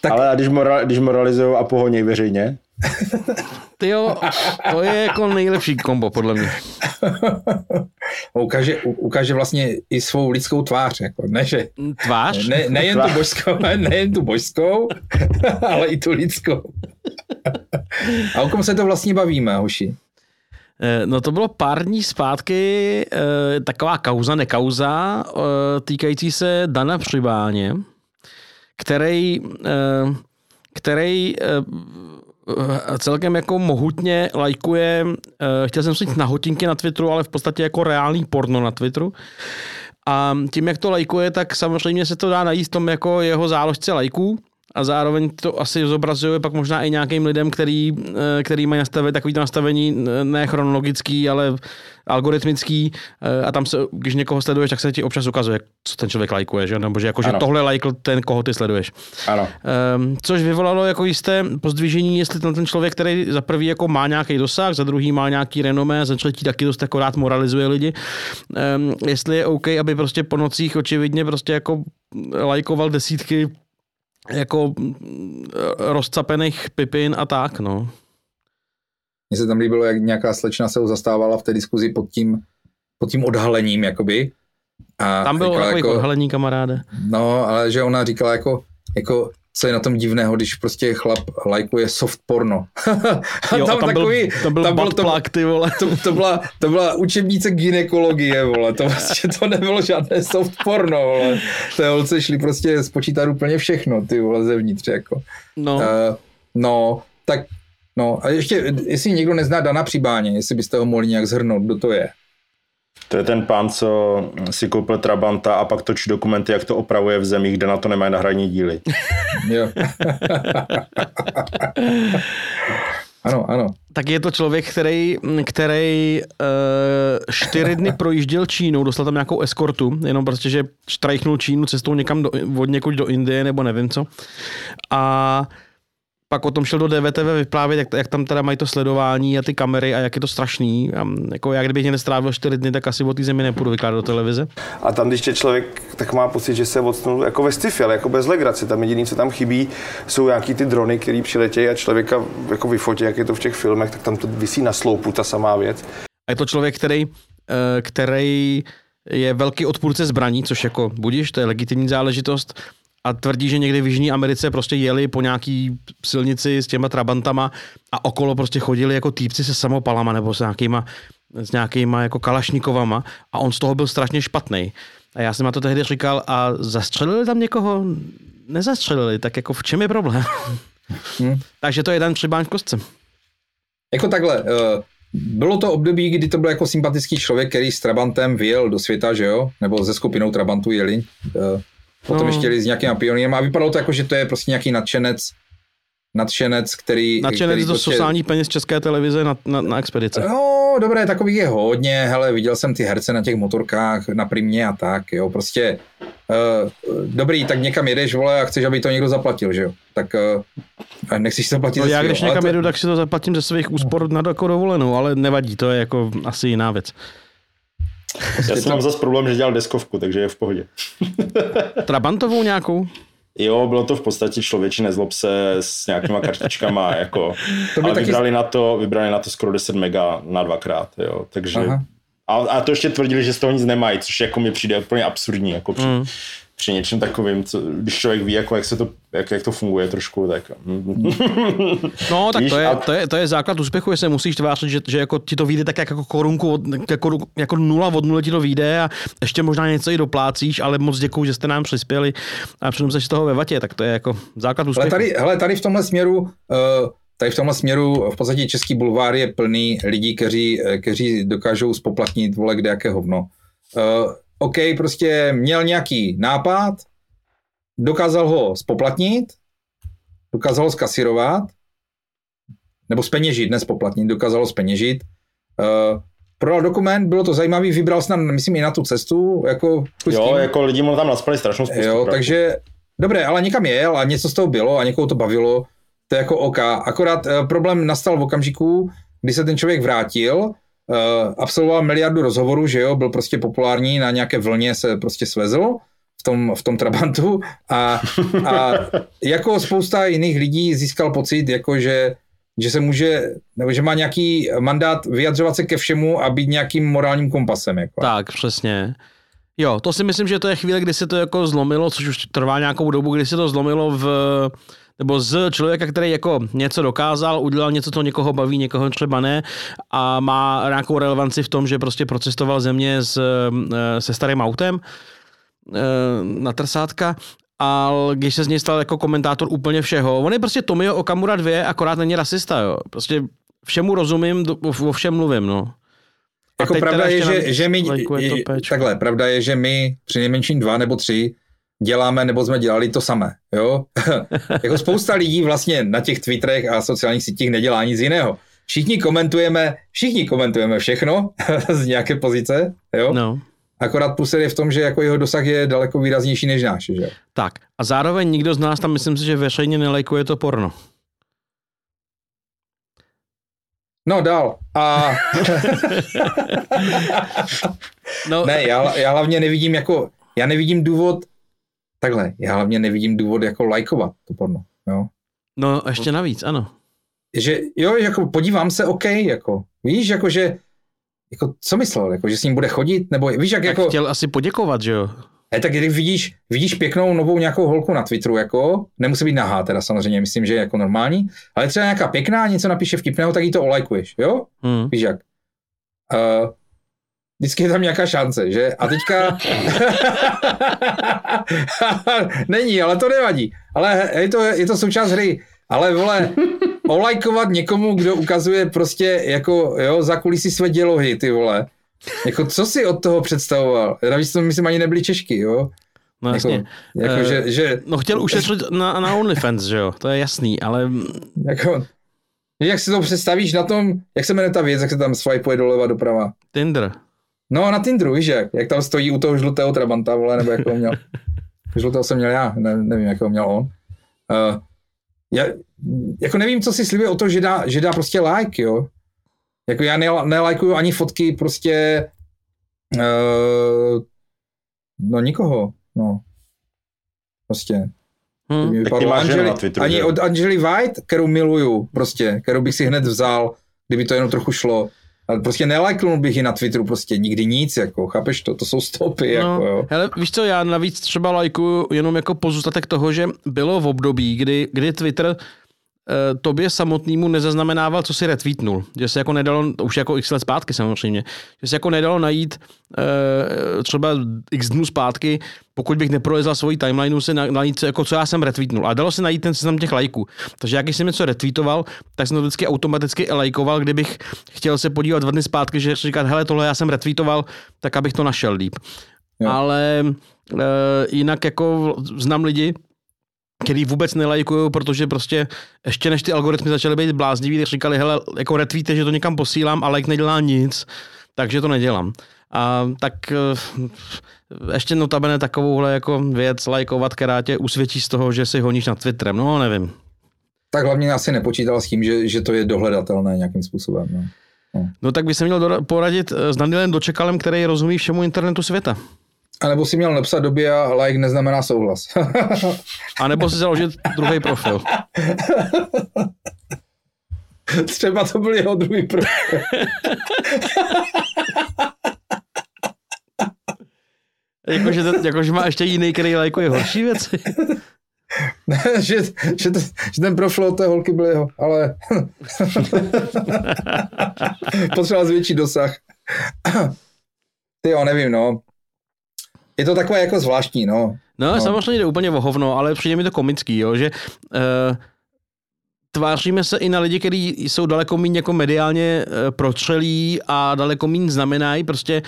Tak... Ale a když, mora, když moralizují a pohoněj veřejně? Ty jo, to je jako nejlepší kombo, podle mě. ukáže, u- ukáže vlastně i svou lidskou tvář. Jako, ne, že, Tvář? ne, nejen, tu Tvář. božskou, nejen tu božskou, ale i tu lidskou. A o kom se to vlastně bavíme, hoši? Eh, No to bylo pár dní zpátky eh, taková kauza, nekauza, eh, týkající se Dana Přibáně, který, který celkem jako mohutně lajkuje, eh, chtěl jsem říct nahotinky na Twitteru, ale v podstatě jako reálný porno na Twitteru. A tím, jak to lajkuje, tak samozřejmě se to dá najít v tom jako jeho záložce lajků a zároveň to asi zobrazuje pak možná i nějakým lidem, který, eh, který mají nastavit takový to nastavení ne chronologický, ale algoritmický eh, a tam se, když někoho sleduješ, tak se ti občas ukazuje, co ten člověk lajkuje, že? nebo že, jako, že Ano. tohle lajkl ten, koho ty sleduješ. Ano. Um, což vyvolalo jako jisté pozdvižení, jestli ten, ten člověk, který za prvý jako má nějaký dosah, za druhý má nějaký renomé, za třetí taky dost jako rád moralizuje lidi, um, jestli je OK, aby prostě po nocích očividně prostě jako lajkoval desítky jako mm, rozcapených pipin a tak, no. Mně se tam líbilo, jak nějaká slečna se ho zastávala v té diskuzi pod tím, pod tím odhalením, jakoby. A Tam bylo jako... odhalení kamaráde. No, ale že ona říkala jako, jako co je na tom divného, když prostě chlap lajkuje soft porno. Jo, a tam byl- tam byl butt plug, ty vole. To, to, byla, to byla učebnice gynekologie, vole. To vlastně to nebylo žádné soft porno, vole. To je holce šli prostě spočítat úplně všechno, ty vole, zevnitř, jako. No. Uh, no, tak, no, a ještě, jestli někdo nezná Dana Přibáně, jestli byste ho mohli nějak zhrnout, kdo to je. To je ten pán, co si koupil Trabanta a pak točí dokumenty, jak to opravuje v zemích, kde na to nemají nahradní díly. Jo. ano, ano. Tak je to člověk, který, který uh, čtyři dny projížděl Čínou, dostal tam nějakou eskortu, jenom prostě, že štrajchnul Čínu cestou někam do, od někud do Indie nebo nevím co. A pak o tom šel do DVTV vyprávět, jak, jak tam teda mají to sledování a ty kamery a jak je to strašný. A jako já kdybych někde strávil čtyři dny, tak asi o té zemi nepůjdu vykládat do televize. A tam, když je člověk, tak má pocit, že se odstnul jako ve sci ale jako bez legrace. Tam jediné, co tam chybí, jsou nějaký ty drony, které přiletějí a člověka jako vyfotí, jak je to v těch filmech, tak tam to visí na sloupu, ta samá věc. A je to člověk, který, eh, který je velký odpůrce zbraní, což jako budíš, to je legitimní záležitost, a tvrdí, že někdy v Jižní Americe prostě jeli po nějaký silnici s těma trabantama a okolo prostě chodili jako týpci se samopalama nebo s nějakýma s nějakýma jako kalašnikovama a on z toho byl strašně špatný. A já jsem na to tehdy říkal, a zastřelili tam někoho? Nezastřelili, tak jako v čem je problém? Hmm. Takže to je ten třibáň v kostce. Jako takhle, uh, bylo to období, kdy to byl jako sympatický člověk, který s Trabantem vyjel do světa, že jo? Nebo se skupinou Trabantu jeli. Potom No. ještě jeli s nějakým pionýrem a vypadalo to jako, že to je prostě nějaký nadšenec, nadšenec, který... Nadšený který to prostě... sosání peněz České televize na, na, na expedice. No, dobré, takových je hodně, hele, viděl jsem ty herce na těch motorkách na primě a tak, jo, prostě uh, dobrý, tak někam jedeš, vole, a chceš, aby to někdo zaplatil, že jo, tak uh, nechceš si zaplatit No já když někam to- jedu, tak si to zaplatím ze svých úspor na dovolenou, ale nevadí, to je jako asi jiná věc. Já jsem mám zase problém, že dělal deskovku, takže je v pohodě. Trabantovou nějakou? Jo, bylo to v podstatě člověče nezlob se s nějakýma kartičkama, jako, To ale taky- vybrali, na to, vybrali na to skoro 10 mega na dvakrát, jo, takže Aha. a, a to ještě tvrdili, že z toho nic nemají, což jako mi přijde úplně absurdní, jako při, Mm. Při něčem takovým, co, když člověk ví, jako, jak, se to, jak, jak to funguje trošku, tak... No, tak Víš, to je, a- to, je, to je základ úspěchu, že se musíš tvářit, že, že jako ti to vyjde tak jak jako korunku, od, jako, jako nula od nuly ti to vyjde a ještě možná něco i doplácíš, ale moc děkuju, že jste nám přispěli a přitom se z toho ve vatě, tak to je jako základ úspěchu. Ale tady, hele, tady v tomhle směru, uh, tady v tomhle směru v podstatě český bulvár je plný lidí, kteří, eh, kteří dokážou spoplatnit vole kde jaké hovno. Uh, OK, prostě měl nějaký nápad, dokázal ho spoplatnit, dokázal ho skasírovat, nebo speněžit, ne spoplatnit, dokázal ho speněžit. Uh, prodal dokument, bylo to zajímavý, vybral snad, myslím, i na tu cestu, jako jo, jako lidi mu tam naspali strašnou spoustu. Jo, prachu. takže dobré, ale někam jel a něco z toho bylo a někoho to bavilo, to je jako OK. Akorát uh, problém nastal v okamžiku, kdy se ten člověk vrátil, absolvoval miliardu rozhovorů, že jo, byl prostě populární, na nějaké vlně se prostě svezl v tom, v tom Trabantu a, a jako spousta jiných lidí získal pocit, jako že že se může, nebo že má nějaký mandát vyjadřovat se ke všemu a být nějakým morálním kompasem. Jako. Tak, přesně. Jo, to si myslím, že to je chvíle, kdy se to jako zlomilo, což už trvá nějakou dobu, kdy se to zlomilo v nebo z člověka, který jako něco dokázal, udělal něco, co někoho baví, někoho třeba ne a má nějakou relevanci v tom, že prostě procestoval země s, eh, se starým autem eh, na trsátka a když se z něj stal jako komentátor úplně všeho. On je prostě Tomio Okamura 2, akorát není rasista, jo. Prostě všemu rozumím, o všem mluvím, no. A Jako pravda je, že, že my, péčko. takhle, pravda je, že my při nejmenším dva nebo tři děláme nebo jsme dělali to samé, jo? jako spousta lidí vlastně na těch Twitterech a sociálních sítích nedělá nic jiného. Všichni komentujeme, všichni komentujeme všechno z nějaké pozice, jo? No. Akorát plus je v tom, že jako jeho dosah je daleko výraznější než náš, že? Tak a zároveň nikdo z nás tam myslím si, že veřejně nelajkuje to porno. No dál. A... no. Ne, já, já hlavně nevidím jako, já nevidím důvod, takhle, já hlavně nevidím důvod jako lajkovat to porno, jo? No ještě navíc, ano. že jo, jako podívám se, OK, jako, víš, jako že, jako co myslel, jako, že s ním bude chodit, nebo víš, jak Tak jako, chtěl asi poděkovat, že jo? he, tak když vidíš, vidíš pěknou novou nějakou holku na Twitteru, jako, nemusí být nahá teda samozřejmě, myslím, že je jako normální, ale třeba nějaká pěkná, něco napíše vtipného, tak jí to olajkuješ, jo? Hmm. Víš jak? Uh, vždycky je tam nějaká šance, že? A teďka... Není, ale to nevadí. Ale je to, je to součást hry. Ale vole, olajkovat někomu, kdo ukazuje prostě jako, jo, za kulisy své dělohy, ty vole. Jako, co si od toho představoval? Navíc to myslím ani nebyly Češky, jo? No Jako- jasně. jako, Eh, že- že- No chtěl ušetřit na, na OnlyFans, že jo? To je jasný, ale Jako, jak si to představíš na tom, jak se jmenuje ta věc, jak se tam swipeuje doleva doprava? Tinder. No na Tinderu, víš jak, jak tam stojí u toho žlutého Trabanta, vole, nebo jak ho měl. žlutého jsem měl já, ne, nevím, jak ho měl on. Uh, já, jako nevím, co si slibuje o to, že dá, že dá prostě like, jo. Jako já ne, nelajkuju ani fotky prostě uh, no nikoho, no. Prostě. Hmm. Tak Angeli- na Twitteru, ani že? od Angely White, kterou miluju, prostě, kterou bych si hned vzal, kdyby to jenom trochu šlo. Prostě nelajknul bych ji na Twitteru, prostě nikdy nic, jako, chápeš to, to jsou stopy, jako, No, jo. hele, víš co, já navíc třeba lajkuju jenom jako pozůstatek toho, že bylo v období, kdy, kdy Twitter tobě samotnému nezaznamenával, co si retweetnul. Že se jako nedalo, už jako x let zpátky samozřejmě, že se jako nedalo najít eh, třeba x dnů zpátky, pokud bych neprolezla svoji timelineu, se na- najít, jako co já jsem retweetnul. A dalo se najít ten seznam těch lajků. Takže jak jsem něco retweetoval, tak jsem to vždycky automaticky lajkoval, kdybych chtěl se podívat dva dny zpátky, že říkat, hele, tohle já jsem retweetoval, tak abych to našel líp. Jo. Ale e, jinak jako znám lidi, který vůbec nelajkují, protože prostě ještě než ty algoritmy začaly být bláznivý, tak říkali, hele, jako retweete, že to někam posílám, ale like nedělá nic, takže to nedělám. A tak eh, ještě notabene takovouhle jako věc lajkovat, která tě usvědčí z toho, že si honíš nad Twitterem, no nevím. Tak hlavně asi nepočítal s tím, že, že to je dohledatelné nějakým způsobem. No. No tak by se měl poradit eh, s Danielem Dočekalem, který rozumí všemu internetu světa. A nebo si měl napsat době a like neznamená souhlas. A nebo si založit druhý profil. Třeba to byl jeho druhý profil. Jakože, jakože má ještě jiný, který lajkuje horší věci. že, že, to, že ten profil od té holky byl jeho, ale potřeboval zvětší dosah. Ty jo, nevím, no. Je to takové jako zvláštní, no. No, no. samozřejmě jde úplně o hovno, ale přijde mi to komický, jo, že uh, tváříme se i na lidi, kteří jsou daleko méně jako mediálně uh, protřelí a daleko méně znamenají, prostě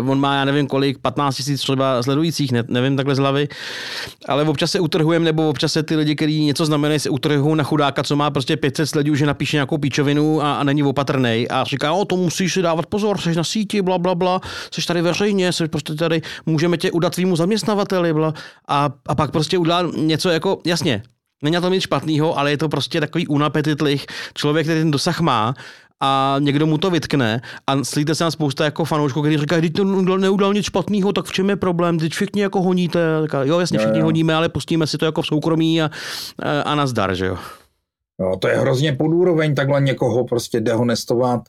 uh, on má, já nevím kolik, 15 tisíc třeba sledujících, ne, nevím takhle z hlavy, ale občas se utrhujeme, nebo občas se ty lidi, kteří něco znamenají, se utrhují na chudáka, co má prostě 500 sledů, že napíše nějakou píčovinu a, a není opatrný a říká, o, to musíš si dávat pozor, jsi na síti, bla, bla, bla, jsi tady veřejně, jsi prostě tady, můžeme tě udat tvýmu zaměstnavateli, bla, a, a pak prostě udělá něco jako, jasně, není na tom nic špatného, ale je to prostě takový unapetitlich člověk, který ten dosah má a někdo mu to vytkne a slíte se na spousta jako fanoušků, který říkají, když to neudělal, neudělal nic špatného, tak v čem je problém, teď všichni jako honíte, tak, jo jasně Jo, všichni jo. honíme, ale pustíme si to jako v soukromí a, a, a nazdar, že jo. jo. To je hrozně podúroveň takhle někoho prostě dehonestovat,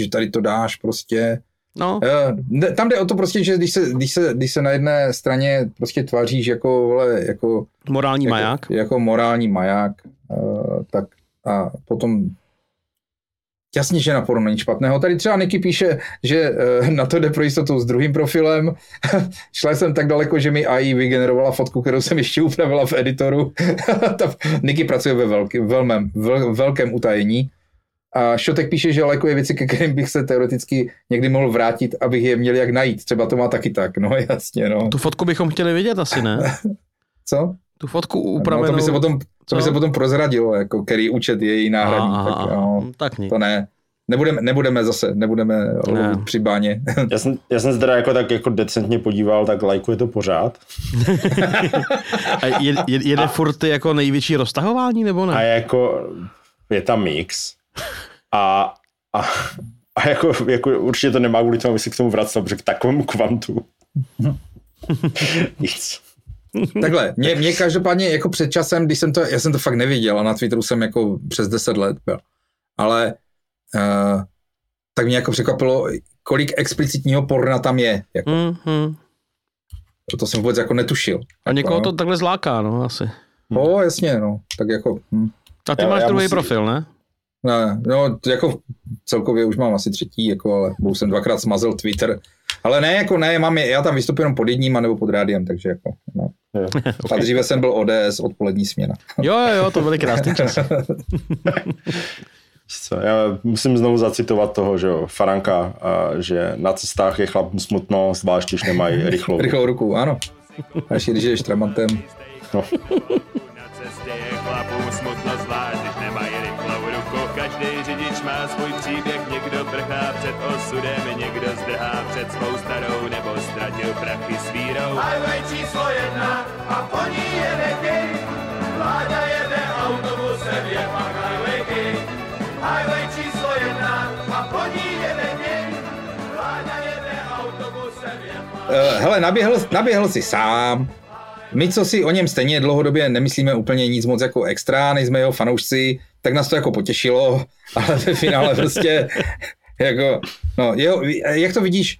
že tady to dáš prostě. No. Eh, Tam jde o to prostě, že když se, když se, když se na jedné straně prostě tváříš jako, vole, jako Morální jako, maják. Jako morální maják, uh, tak a potom jasně, že na porno není špatného. Tady třeba Niky píše, že uh, na to jde pro jistotu s druhým profilem. Šla jsem tak daleko, že mi AI vygenerovala fotku, kterou jsem ještě upravila v editoru. Niky pracuje ve velkém, velmém, vel, velkém utajení. A Šotek píše, že lajkuje věci, ke kterým bych se teoreticky někdy mohl vrátit, abych je měl jak najít. Třeba to má taky tak, no jasně, no. Tu fotku bychom chtěli vidět asi, ne? Co? Tu fotku No, upravenou. to by se potom, to by se potom prozradilo, jako který účet je její náhradní. Aha, tak, no, tak nic. to ne. Nebudeme, nebudeme zase, nebudeme lovit při báně. Já jsem, já jsem se teda jako tak jako decentně podíval, tak lajkuje to pořád. A je, je, jede furt ty jako největší roztahování, nebo ne? A jako je tam mix. A, a, a jako, jako určitě to nemá kvůli tomu, aby se k tomu vracel, protože k takovému kvantu. Nic. Takhle, mě, mě každopádně jako před časem, když jsem to, já jsem to fakt neviděl a na Twitteru jsem jako přes 10 let byl, ale uh, tak mě jako překvapilo, kolik explicitního porna tam je. Jako. Mm, mm. To jsem vůbec jako netušil. A někoho Jako, to takhle zláká, no asi. no. O, jasně, no. Tak jako... Hm. A ty Já- máš já druhý musím- profil, ne? Ne, no jako celkově už mám asi třetí, jako, ale bohu jsem dvakrát smazal Twitter. Ale ne, jako ne, mám, je- já tam vystupuji jenom pod jedním, nebo pod rádiem, takže jako, no. A dříve jsem byl ODS, odpolední směna. Jo, jo, jo, to byly krásný časy. Co, já musím znovu zacitovat toho, že jo, Faranka, a, že na cestách je chlap smutno, zvlášť když nemají rychlou. Rychlou ruku, ano. A ještě když jdeš tramantem. No. má svůj příběh, někdo prchá před osudem, někdo zdrhá před svou starou, nebo ztratil prachy s vírou. Highway číslo jedna a po ní jede King. Vláda jede autobusem, je pak Highway King. Highway číslo jedna a po ní jede King. Vláda jede autobusem, je pak Uh, hele, naběhl, naběhl si sám. My, co si o něm stejně dlouhodobě nemyslíme úplně nic moc jako extra, nejsme jeho fanoušci, tak nás to jako potěšilo, ale ve finále prostě jako, no, jeho, jak to vidíš,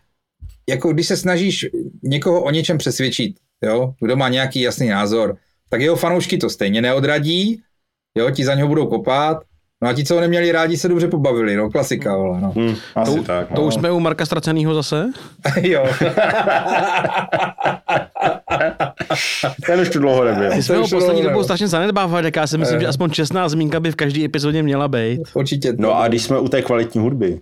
jako když se snažíš někoho o něčem přesvědčit, jo, kdo má nějaký jasný názor, tak jeho fanoušky to stejně neodradí jo, ti za něho budou kopat, no a ti, co ho neměli rádi, se dobře pobavili, no, klasika, vole, no. Hmm, asi To, tak. to no. už jsme u Marka Ztraceného zase? jo. Ten už tu dlouho nebyl. My jsme ho poslední dobou strašně zanedbávali, tak já si myslím, Eh. že aspoň čestná zmínka by v každé epizodě měla být. Určitě. No a když jsme u té kvalitní hudby,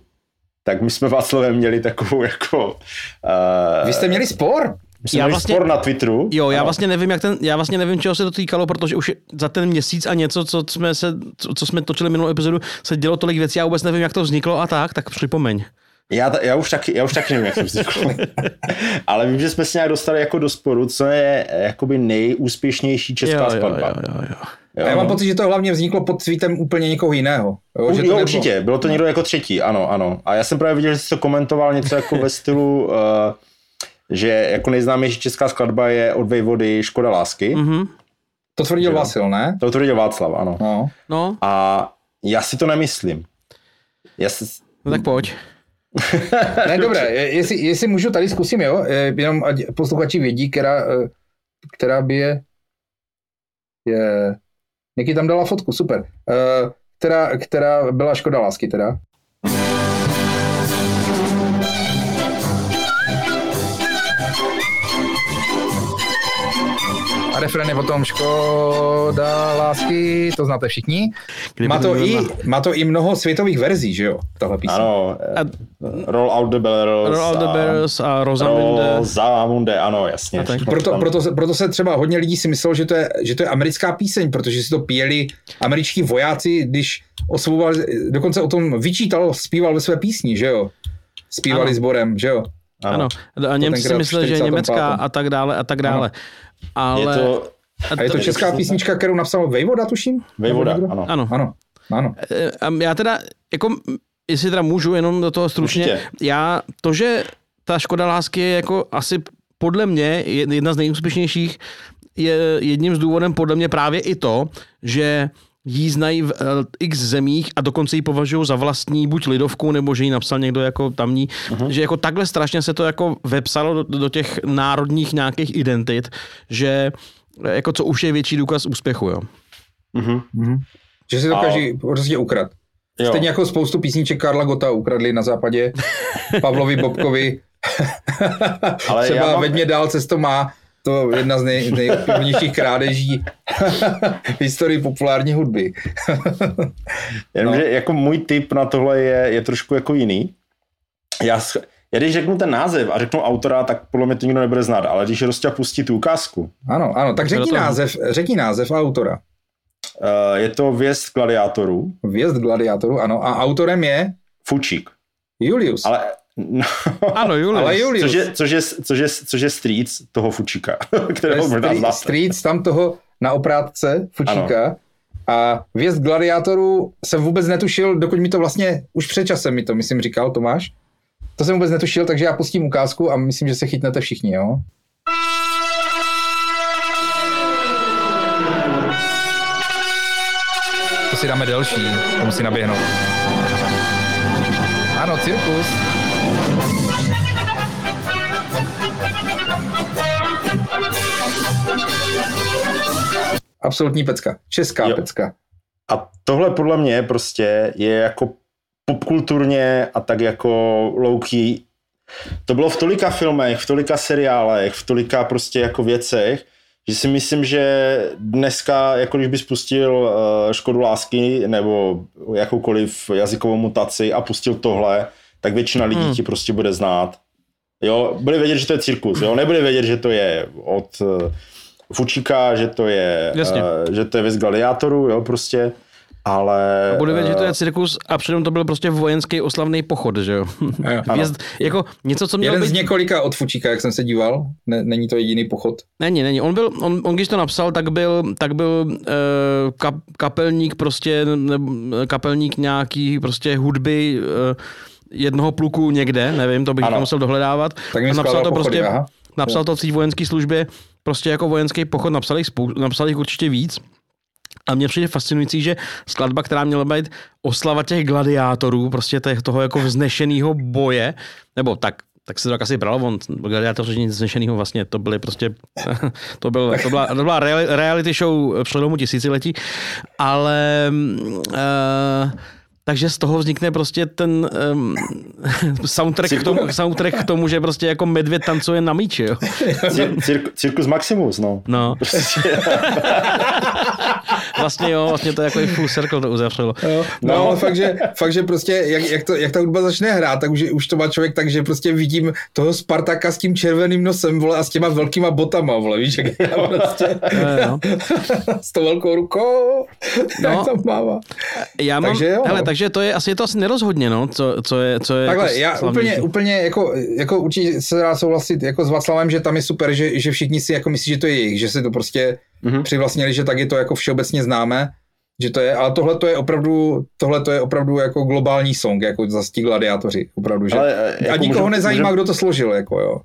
tak my jsme Václavem měli takovou jako... Uh, Vy jste měli spor? my jsme Já měli vlastně- spor na Twitteru. Jo, já Ano. vlastně nevím, jak ten, já vlastně nevím, čeho se to týkalo, protože už za ten měsíc a něco, co jsme, se, co, co jsme točili minulou epizodu, se dělo tolik věcí, já vůbec nevím, jak to vzniklo a tak, tak připomeň. Já, ta- já, už taky, já už taky nevím, jak jsem vznikl. Ale vím, že jsme se nějak dostali jako do sporu, co je eh, jakoby nejúspěšnější česká skladba. jo, jo, jo. Jo, A já mám no. pocit, že to hlavně vzniklo pod tweetem úplně někoho jiného. Jo, U, že to jo, nebylo- určitě, bylo to někdo jako třetí, ano, ano. A já jsem právě viděl, že jsi to komentoval něco jako ve stylu, uh, že jako nejznámější česká skladba je od Vejvody Škoda lásky. Mhm. To tvrdil Jo. Vasil, ne? To tvrdil Václav, ano. No. No, A já si to nemyslím. Já si, no tak pojď. Ne, dobré, je- jestli, jestli můžu tady zkusím, jo, jenom ať posluchači vědí, která, eh, která by je, je, Niky tam dala fotku, super, Eh, která, která byla škoda lásky teda. A refrén je potom škoda lásky, to znáte všichni. Kdyby Má to, i, má to i mnoho světových verzí, že jo, tahle píseň. ano, A Roll Out the Bells. Roll Out the a- Bells a Rosamunde. Rosamunde, ano, jasně. A tak. Proto, proto, se- proto se třeba hodně lidí si myslelo, že to, je, že to je americká píseň, protože si to píjeli američtí vojáci, když osvobovali, dokonce o tom vyčítal, zpíval ve své písni, že jo? Zpívali Ano. sborem, že jo? Ano. A Němci si mysleli, že je 45. německá a tak dále a tak dále. Ale... Je to A je to česká písnička, kterou napsal Vejvoda, tuším? Vejvoda, ano. Ano. Ano, ano. A já teda, jako, jestli teda můžu jenom do toho stručně, Určitě. já, to, že ta škoda lásky je jako asi podle mě je- jedna z nejúspěšnějších, je jedním z důvodem podle mě právě i to, že jí znají v eh, x zemích a dokonce ji považují za vlastní buď lidovku, nebo že ji napsal někdo jako tamní, uh-huh. že jako takhle strašně se to jako vepsalo do, do těch národních nějakých identit, že eh, jako co už je větší důkaz úspěchu, jo. Že si to A- každý prostě ukrad. Jo. Stejně jako spoustu písniček Karla Gota ukradli na západě, Pavlovi Bobkovi. Ale Třeba já mám- mě dál cesto má, to je jedna z nej, nejobjevnějších krádeží v historii populární hudby. Jenomže No. jako můj tip na tohle je, je trošku jako jiný. Já, já když řeknu ten název a řeknu autora, tak podle mě to nikdo nebude znát, ale když Rostia pustí tu ukázku, Ano, ano, tak řekni název, řekni název a autora. uh, je to Věst gladiátorů, Věst gladiátorů, ano, a autorem je Fučík. Julius. Ale, no, Ano, Julius. Ale Julius. což, je, což, je, což, je, což je street toho Fučíka, kterého možná znáte. Streets, tam toho na oprátce Fučíka. A věst gladiátorů jsem vůbec netušil, dokud mi to vlastně, už před časem mi to, myslím, říkal Tomáš. To jsem vůbec netušil, takže já pustím ukázku a myslím, že se chytnete všichni, jo? To si dáme delší, to musí naběhnout. Ano, cirkus. Absolutní pecka. Česká Jo. pecka. A tohle podle mě prostě je jako popkulturně a tak jako low-key. To bylo v tolika filmech, v tolika seriálech, v tolika prostě jako věcech, že si myslím, že dneska, jako když bys pustil uh, Škodu lásky nebo jakoukoliv jazykovou mutaci a pustil tohle, tak většina lidí Hmm. ti prostě bude znát. Jo, bude vědět, že to je cirkus, jo, nebude vědět, že to je od uh, Fučíka, že to je, Jasně. uh, že to je věc gladiátorů, jo, prostě, ale... A bude vědět, že to eh, je cirkus a předem to byl prostě vojenský oslavný pochod, že jo? Ano. Vězd, jako něco, co mělo Jeden být... z několika od Fučíka, jak jsem se díval. Ne, není to jediný pochod. Není, není. On byl, on, on když to napsal, tak byl, tak byl uh, kap, kapelník prostě, ne, kapelník nějaký prostě hudby uh, jednoho pluku někde, nevím, to bych Ano. musel dohledávat. Tak a napsal to pochody, prostě, aha. Napsal to v té vojenské službě, prostě jako vojenský pochod, napsal jich, spou- napsal jich určitě víc. A mně přijde fascinující, že skladba, která měla být oslava těch gladiátorů, prostě toho jako vznešeného boje, nebo tak tak se to tak asi bralo, on gladiátoři nic znešenýho vlastně, to byly prostě, to, byl, to byla, to byla reali- reality show přelomu tisíciletí, ale uh, takže z toho vznikne prostě ten um, soundtrack, k tomu, soundtrack k tomu, že prostě jako medvěd tancuje na míči, jo. Cir- cir- cirkus Maximus, no. No. vlastně jo, vlastně to je jako i full circle to uzavřelo. Jo. No, no, ale fakt, že, fakt, že prostě, jak, jak, to, jak ta hudba začne hrát, tak už, už to má člověk tak, že prostě vidím toho Spartaka s tím červeným nosem, vole, a s těma velkýma botama, vole, víš, jak já prostě, no. s tou velkou rukou, no. jak tam mává. Já mám, Takže jo, hele, no. takže to je, asi je to asi nerozhodně, no, co, co je, co je Takhle, jako já slavnější. úplně, úplně jako, jako určitě se dá souhlasit jako s Václavem, že tam je super, že, že všichni si jako myslí, že to je jejich, že si to prostě mm-hmm. přivlastnili, že tak je to jako všeobecně známé, že to je, ale tohle to je opravdu, tohle to je opravdu jako globální song, jako zase ti gladiátoři, opravdu, že Ale, a jako nikoho můžem- nezajímá, můžem- kdo to složil, jako jo.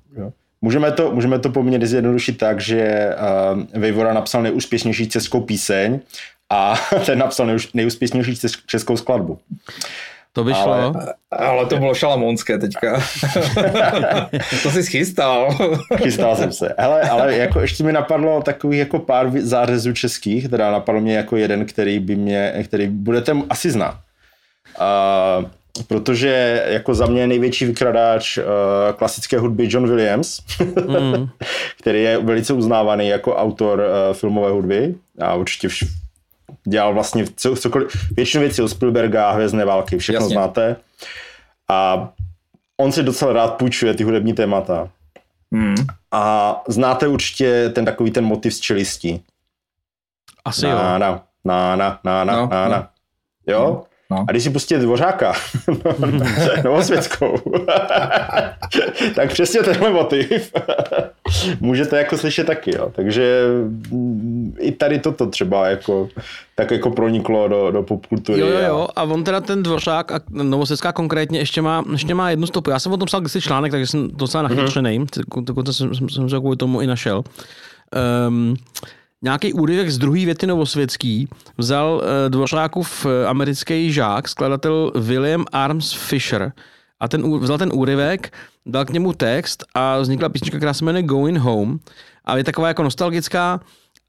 Můžeme to, můžeme to poměrně zjednodušit tak, že uh, Vejvora napsal nejúspěšnější českou píseň a ten napsal nejúspěšnější českou skladbu. To by šlo. Ale- Ale to bylo šalamonské teďka. to jsi schystal. Chystal jsem se. Hele, ale jako ještě mi napadlo takových jako pár zářezů českých, teda napadlo mě jako jeden, který by mě, který budete asi znát. Uh, protože jako za mě největší vykradáč uh, klasické hudby John Williams, Mm. který je velice uznávaný jako autor uh, filmové hudby a určitě vš- dělal vlastně co, cokoliv, většinu věcí od Spielberga, Hvězdné války, všechno Jasně. znáte. A on si docela rád půjčuje ty hudební témata. Hmm. A znáte určitě ten takový ten motiv z čelistí. Asi na, jo. na, na, na, na, na, No, na, no. na. Jo? No. A když si pustíte Dvořáka, Novosvětskou, tak přesně tenhle motiv můžete jako slyšet taky, jo. Takže mm, i tady toto třeba jako, tak jako proniklo do, do popkultury. Jo, jo, a- jo. A on teda ten Dvořák a Novosecká konkrétně ještě má, ještě má jednu stopu. Já jsem o tom psal kdysi článek, takže jsem docela nachytřený. Mm-hmm. Dokonce jsem, jsem, jsem se kvůli tomu i našel. Um, nějaký úryvek z druhé věty Novosvětský vzal uh, Dvořákův eh, americký žák, skladatel William Arms Fisher. A ten, vzal ten úryvek, dal k němu text a vznikla písnička, která se jmenuje Going Home. A je taková jako nostalgická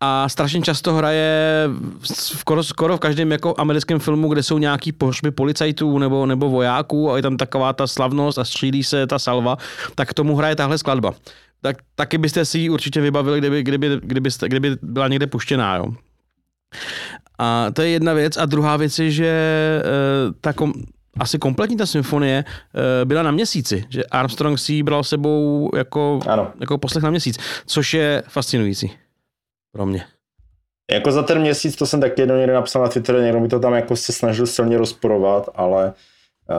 a strašně často hraje skoro, skoro v každém jako americkém filmu, kde jsou nějaký pohřby policajtů nebo, nebo vojáků a je tam taková ta slavnost a střílí se ta salva, tak k tomu hraje tahle skladba. Tak, taky byste si ji určitě vybavili, kdyby, kdyby, kdybyste, kdyby byla někde puštěná. Jo. A to je jedna věc. A druhá věc je, že uh, ta kom, asi kompletní ta symfonie uh, byla na měsíci, že Armstrong si ji bral sebou jako, Ano. jako poslech na měsíc, což je fascinující pro mě. Jako za ten měsíc, to jsem taky jednou někde napsal na Twitteru, někdo mi to tam jako se snažil silně rozporovat, ale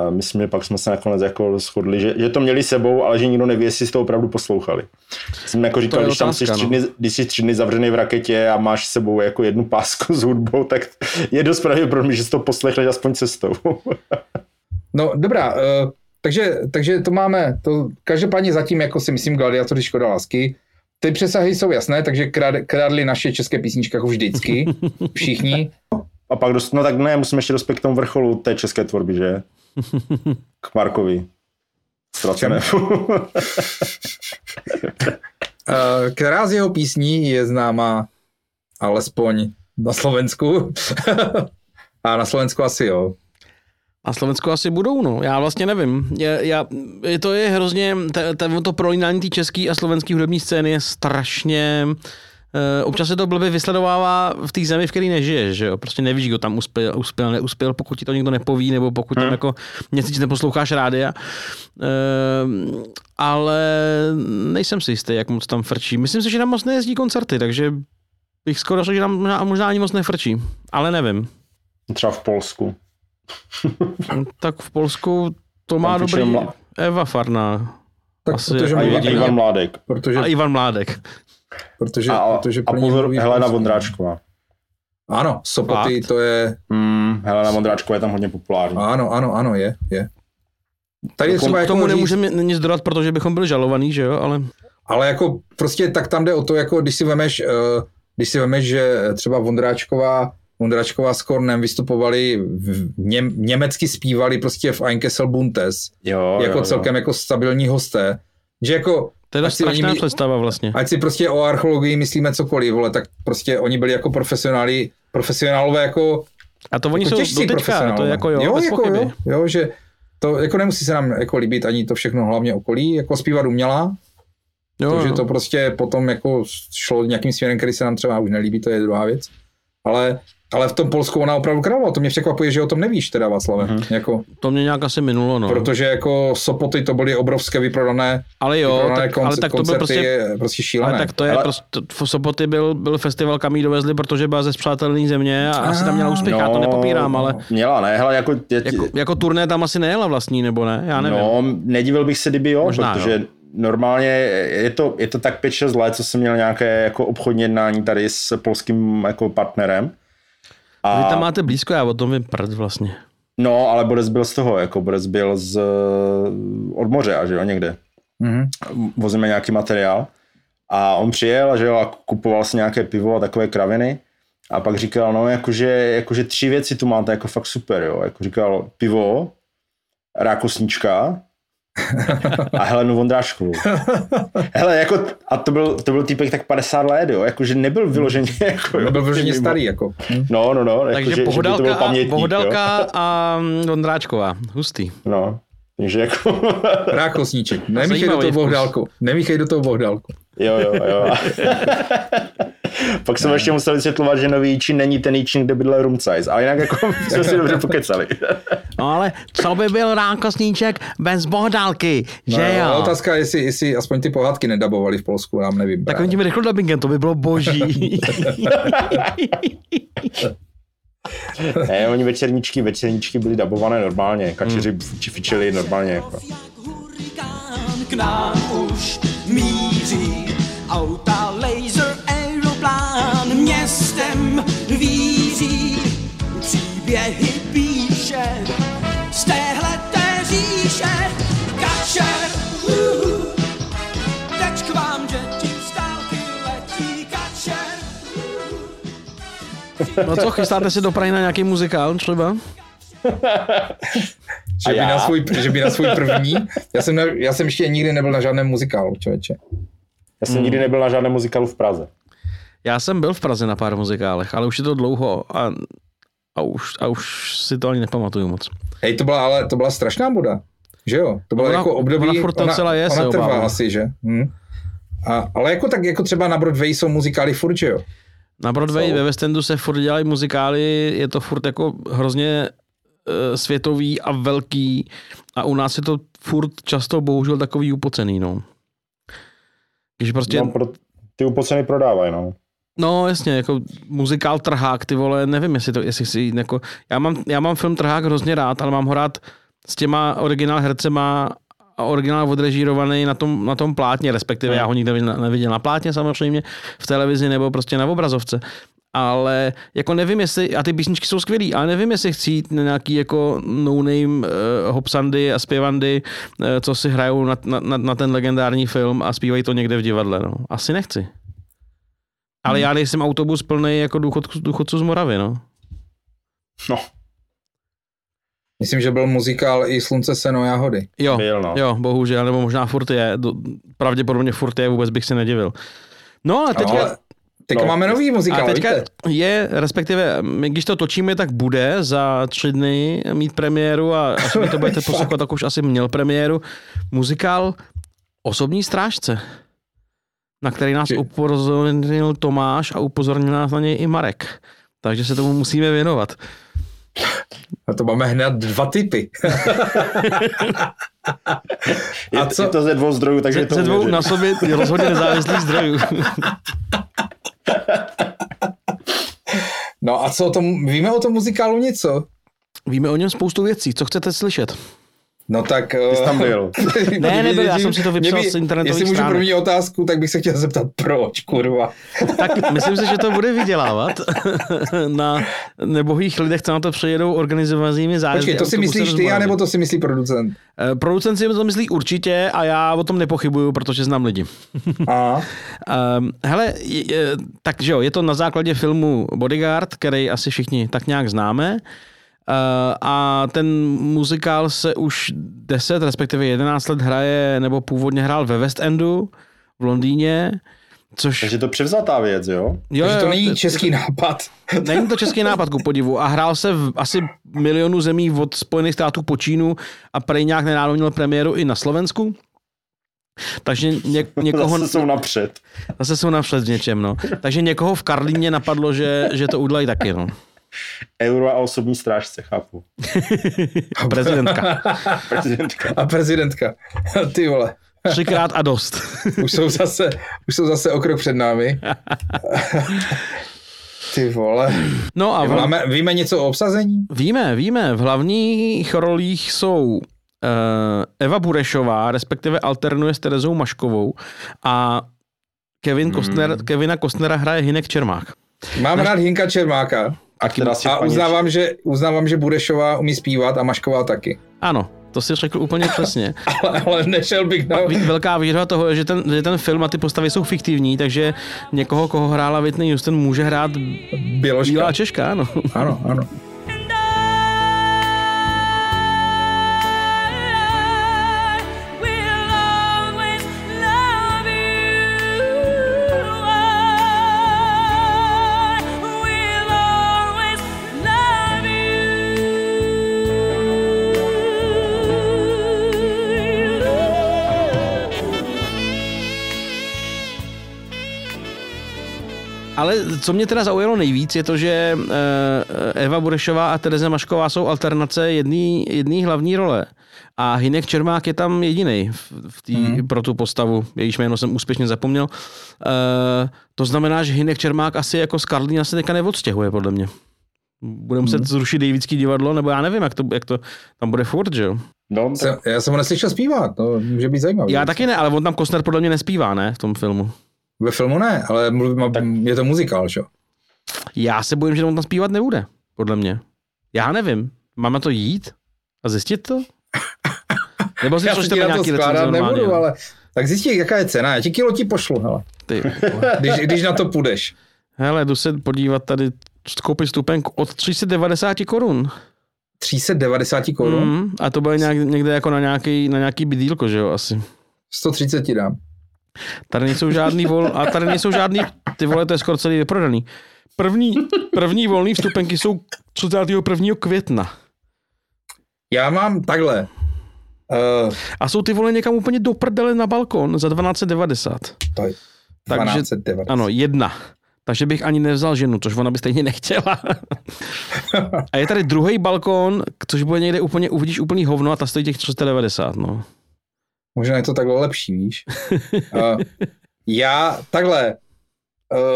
myslím, že pak jsme se nakonec jako shodli, že, že to měli sebou, ale že nikdo neví, jestli si to opravdu poslouchali. Jsem jako říkal, když tam jsi tři no. dny, když jsi tři dny zavřený v raketě a máš s sebou jako jednu pásku s hudbou, tak je dost pravděpodobný, že si to poslechli aspoň cestou. No dobrá, uh, takže, takže to máme, to každopádně zatím jako si myslím Gladiatoři Škoda lásky. Ty přesahy jsou jasné, takže krad, krádli naše české písničky jako vždycky, všichni. A pak dost, no tak ne, musíme ještě dospět k tomu vrcholu té české tvorby, že? K Markovi. Ztracenému. Uh, která z jeho písní je známá alespoň na Slovensku? A na Slovensku asi jo. Na Slovensku asi budou, no. Já vlastně nevím. Já, já, je to je hrozně, te- te- to prolínání té české a slovenské hudební scény je strašně... Uh, občas se to blbě vysledovává v té zemi, v které nežiješ, že jo? Prostě nevíš, kdo tam uspěl, uspěl, neuspěl, pokud ti to někdo nepoví, nebo pokud tam jako měsíc neposloucháš rádia. Uh, ale nejsem si jistý, jak moc tam frčí. Myslím si, že tam moc nejezdí koncerty, takže bych skoro řekl, že tam možná, možná ani moc nefrčí. Ale nevím. Třeba v Polsku. Tak v Polsku to má dobrý Mla- Eva Farná. Tak Asi protože A Ivan. Ivan Mládek. Protože, A Ivan Mládek. Protože, A, protože a pozor, Helena. Vondráčková. Ano, Sopoty, Fakt? to je, Hmm, Helena Vondráčková je tam hodně populární. ano, ano, ano, je, je. Tady K třeba K jako tomu říct- nemůžeme nic dodat, protože bychom byli žalovaní, že jo, ale Ale jako prostě tak tam jde o to, jako když si vemeš, eh, když si vemeš, že třeba Vondráčková Vondračková s Kornem vystupovali, v, něm, německy zpívali prostě v Einkessel Buntes, Jo, jako jo, celkem jo. jako stabilní hosté, že jako To je oni strašná představa vlastně. Ať si prostě o archeologii myslíme cokoliv, vole, tak prostě oni byli jako profesionáli, profesionálové jako A to oni jako jsou těžcí do teďka, to je jako jo, jo, bez jako pochyby. jo, jo, že to jako nemusí se nám jako líbit ani to všechno hlavně okolí, jako zpívat uměla, Jo, to, že jo. to prostě potom jako šlo nějakým směrem, který se nám třeba už nelíbí, to je druhá věc. Ale, ale v tom Polsku ona opravdu krávala, to mě překvapuje, že o tom nevíš teda Václave, mm-hmm. jako, To mě nějak asi minulo, no. protože jako Sopoty to byly obrovské vyprodané, Ale jo, vyprodané tak, ale tak to byl prostě, je prostě šílené. ale tak to je Ale- prostě, v Sopoty byl, byl festival, kam jí dovezli, protože byla ze spřátelné země a asi tam měla úspěch, já to nepopírám, ale Měla, ne, hele, jako, je, jako, jako turné tam asi nejela vlastní, nebo ne, já nevím. No, nedivil bych se, kdyby jo, Možná, protože jo. normálně je to, je to tak 5-6 let, co jsem měl nějaké jako obchodní jednání tady s polským jako partnerem. Vy tam máte blízko, já o tom vím prd vlastně. No, ale Borec byl z toho, jako Borec byl z, od moře, a že jo, někde. Mm-hmm. Vozíme nějaký materiál a on přijel, že jo, a kupoval si nějaké pivo a takové kraviny a pak říkal, no, jakože, jakože tři věci tu máte jako fakt super, jo, jako říkal pivo, rákosnička a Helenu Vondráškovou. Hele, jako, a to byl, to byl týpek tak 50 let, jo, jakože nebyl vyloženě, jako, jo, Byl vyloženě mimo. starý, jako. Hm. No, no, no, Takže jako, že, že by to pohodalka, byl a, pamětník, pohodalka jo. a mm, Vondráčková, hustý. No, takže jako... Rákosníček. Nemíchej do toho bohdálku. Nemíchej do toho bohdálku. Jo, jo, jo. Pak jsem ještě musel vysvětlovat, že nový Jíčín není ten Jíčín, kde bydlel Rumcajs, ale jinak jako jsme si dobře pokecali. No ale co by byl rákosníček bez bohdálky, No, že jo. jo? Otázka, jestli, jestli aspoň ty pohádky nedabovali v Polsku, já nevím. Takovým tím rychlodubbingem, to by bylo boží. ne, oni večerníčky, večerníčky byly dabované normálně, kačeři Hmm. mm. fičili normálně. Jako. k nám už míří auta, Teď k vám děti letí. No co, chystáte se do Prahy na nějaký muzikál třeba? Že by, na svůj, že by na svůj první. Já jsem, ne, já jsem ještě nikdy nebyl na žádném muzikálu, člověče. Já jsem Hmm. nikdy nebyl na žádném muzikálu v Praze. Já jsem byl v Praze na pár muzikálech, ale už je to dlouho a, a, už, a už si to ani nepamatuju moc. Hej, to byla ale to byla strašná boda. Že jo? To bylo Ona- jako období, ona furt tam celá je, se ona trvá obávám. asi, že? Hm. A, ale jako tak, jako třeba na Broadway jsou muzikály furt, že jo? Na Broadway Jsou. ve West Endu se furt dělají muzikály, je to furt jako hrozně uh, světový a velký a u nás je to furt často bohužel takový upocený, no. Když prostě, No, no, pro, ty upoceny prodávají, no. no jasně, jako muzikál Trhák, ty vole, nevím, jestli to, jestli si, jako, já mám, já mám film Trhák hrozně rád, ale mám ho rád s těma originál hercema a originál odrežírovaný na tom, na tom plátně, respektive já ho nikdy nevi- neviděl na plátně samozřejmě, v televizi nebo prostě na obrazovce. Ale jako nevím, jestli, a ty písničky jsou skvělý, ale nevím, jestli chci jít na nějaký jako no-name uh, hopsandy a zpěvandy, uh, co si hrajou na, na, na, ten legendární film a zpívají to někde v divadle. No. Asi nechci. Ale já nejsem autobus plný jako důchod, důchodců z Moravy, no. No, Myslím, že byl muzikál i Slunce, seno, jahody. Jo, byl, no. jo, bohužel, nebo možná furt je, do, pravděpodobně furt je, vůbec bych se nedivil. No a teďka, Ale teďka No, máme nový muzikál, a teďka víte? je, respektive, my, když to točíme, tak bude za tři dny mít premiéru a až vy to budete poslouchat, tak už asi měl premiéru. Muzikál Osobní strážce, na který nás upozornil Tomáš a upozornil nás na něj i Marek. Takže se tomu musíme věnovat. A to máme hned dva typy. je, A co- je to ze dvou zdrojů, takže Ze, to ze dvou na sobě rozhodně nezávislých zdrojů. No a co o tom, víme o tom muzikálu něco? Víme o něm spoustu věcí. Co chcete slyšet? No tak... Ty jsi tam byl. Ne, nebyl, já jsem si to vypsal z internetových Jestli můžu stránek. první otázku, tak bych se chtěl zeptat, proč, kurva. Tak myslím si, že to bude vydělávat na nebohých lidech, co na to přejedou organizovanými zájezdy. Počkej, to si myslíš ty, anebo to si myslí producent? Eh, Producent si to myslí určitě a já o tom nepochybuju, protože znám lidi. A? Um, hele, je- je- takže jo, je to na základě filmu Bodyguard, který asi všichni tak nějak známe. Uh, a ten muzikál se už 10, respektive 11 let hraje, nebo původně hrál ve West Endu v Londýně. Což... Takže to převzatá věc, jo? Jo, Takže to není to- český nápad. Není to český nápad, ku podivu. A hrál se v asi milionu zemí od Spojených států po Čínu a prej nějak nedávno měl premiéru i na Slovensku. Takže ně, někoho... Zase jsou napřed. Zase jsou napřed v něčem, no. Takže někoho v Karlíně napadlo, že, že to udělají taky, no. Euro a osobní strážce, chápu. A prezidentka. Prezidentka. A prezidentka. Ty vole. Třikrát a dost. Už jsou zase, už jsou zase o krok před námi. Ty vole. No a v- Máme, víme něco o obsazení? Víme, víme. V hlavních rolích jsou uh, Eva Burešová, respektive alternuje s Terezou Maškovou a Kevin Hmm. Kostner, Kevina Kostnera hraje Hinek Čermák. Mám rád Hinka Čermáka. A, která A uznávám, že, uznávám, že Budešová umí zpívat a Mašková taky. Ano, to si řekl úplně přesně. Ale, ale nešel bych na... Velká výhoda toho je, že ten, že ten film a ty postavy jsou fiktivní, takže někoho, koho hrála Whitney Houston, může hrát Běložka. Bílá Češka, ano. Ano, ano. Co mě teda zaujalo nejvíc, je to, že eh, Eva Burešová a Tereza Mašková jsou alternace jedný, jedný hlavní role. A Hinek Čermák je tam jediný v, tý, hmm. pro tu postavu. Jejíž jméno jsem úspěšně zapomněl. Uh, to znamená, že Hinek Čermák asi jako z Karlína se teďka neodstěhuje, podle mě. Bude muset Mhm. zrušit Davidský divadlo, nebo já nevím, jak to, jak to tam bude furt, že jo? No, já jsem ho neslyšel zpívat, to může být zajímavé. Já taky ne, ale on tam Kostner podle mě nespívá, ne, v tom filmu. Ve filmu ne, ale mluv- je to muzikál, že? jo? Já se bojím, že on tam zpívat nebude, podle mě. Já nevím. Máme to jít a zjistit to? Nebo si přečteme na to nějaký recenze nebudu, jo? ale tak zjistí, jaká je cena. Já ti kilo ti pošlu, hele. Ty. Když, když na to půjdeš. Hele, jdu se podívat tady, koupit stupenku od 390 korun. 390 korun? Mm, a to bude nějak, někde jako na nějaký, na nějaký bydílko, že jo, asi. 130 ti dám. Tady nejsou žádný vol, a tady nejsou žádný, ty vole, to je skoro celý vyprodaný. První, první volný vstupenky jsou 31. května. Já mám takhle. Uh, A jsou ty vole někam úplně do prdele na balkon za 1290. to je Takže, 1290. ano, jedna. Takže bych ani nevzal ženu, což ona by stejně nechtěla. a je tady druhý balkon, což bude někde úplně, uvidíš úplný hovno a ta stojí těch 390, no. Možná je to takhle lepší, víš. Uh, já takhle.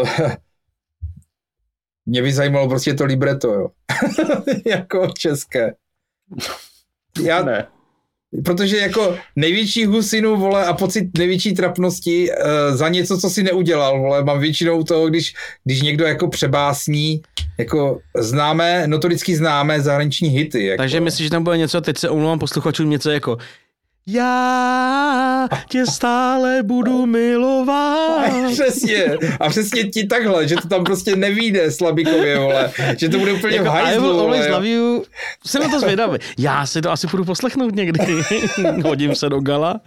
Uh, mě by zajímalo prostě to libreto, jo. jako české. Já, ne. Protože jako největší husinu, vole, a pocit největší trapnosti uh, za něco, co si neudělal, vole, mám většinou to, když, když někdo jako přebásní, jako známé, notoricky známé zahraniční hity. Jako. Takže myslíš, že tam bude něco, teď se omlouvám posluchačům, něco jako já tě stále budu milovat. Přesně. A přesně ti takhle, že to tam prostě nevíde slabikově, vole. Že to bude úplně v Jako I hajzlu, will always love you. Jsem na to zvědavý. Já si to asi půjdu poslechnout někdy. Hodím se do gala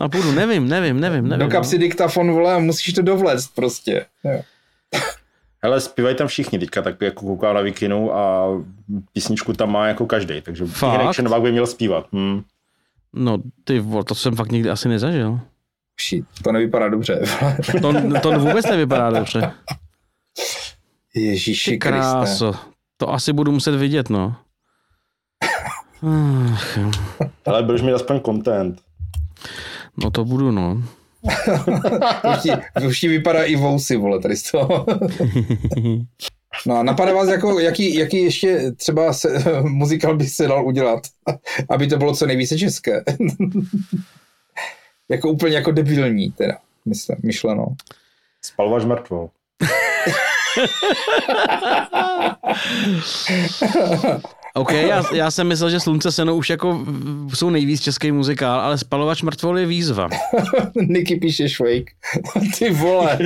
a půjdu. Nevím, nevím, nevím, nevím. Do kapsy diktafon, vole, a musíš to dovléct prostě. Jo. Hele, zpívají tam všichni teďka, tak jako koukám na Vikinu a písničku tam má jako každý, takže Čermák by měl zpívat. Hm. No, ty vole, to jsem fakt nikdy asi nezažil. Shit, to nevypadá dobře. To, to vůbec nevypadá dobře. Ježíši Ty Kriste. kráso. To asi budu muset vidět, no. Ale budeš mít aspoň content. no to budu, no. už, ti, už ti vypadá i vousy, vole, tady z toho. No a napadá vás, jako, jaký, jaký ještě třeba se, muzikál by se dal udělat, aby to bylo co nejvíce české. jako úplně jako debilní teda, myslím, myšleno. Spalovač mrtvol. OK, já, já jsem myslel, že Slunce seno už jako jsou nejvíc český muzikál, ale Spalovač mrtvol je výzva. Niky píše švejk. Ty vole.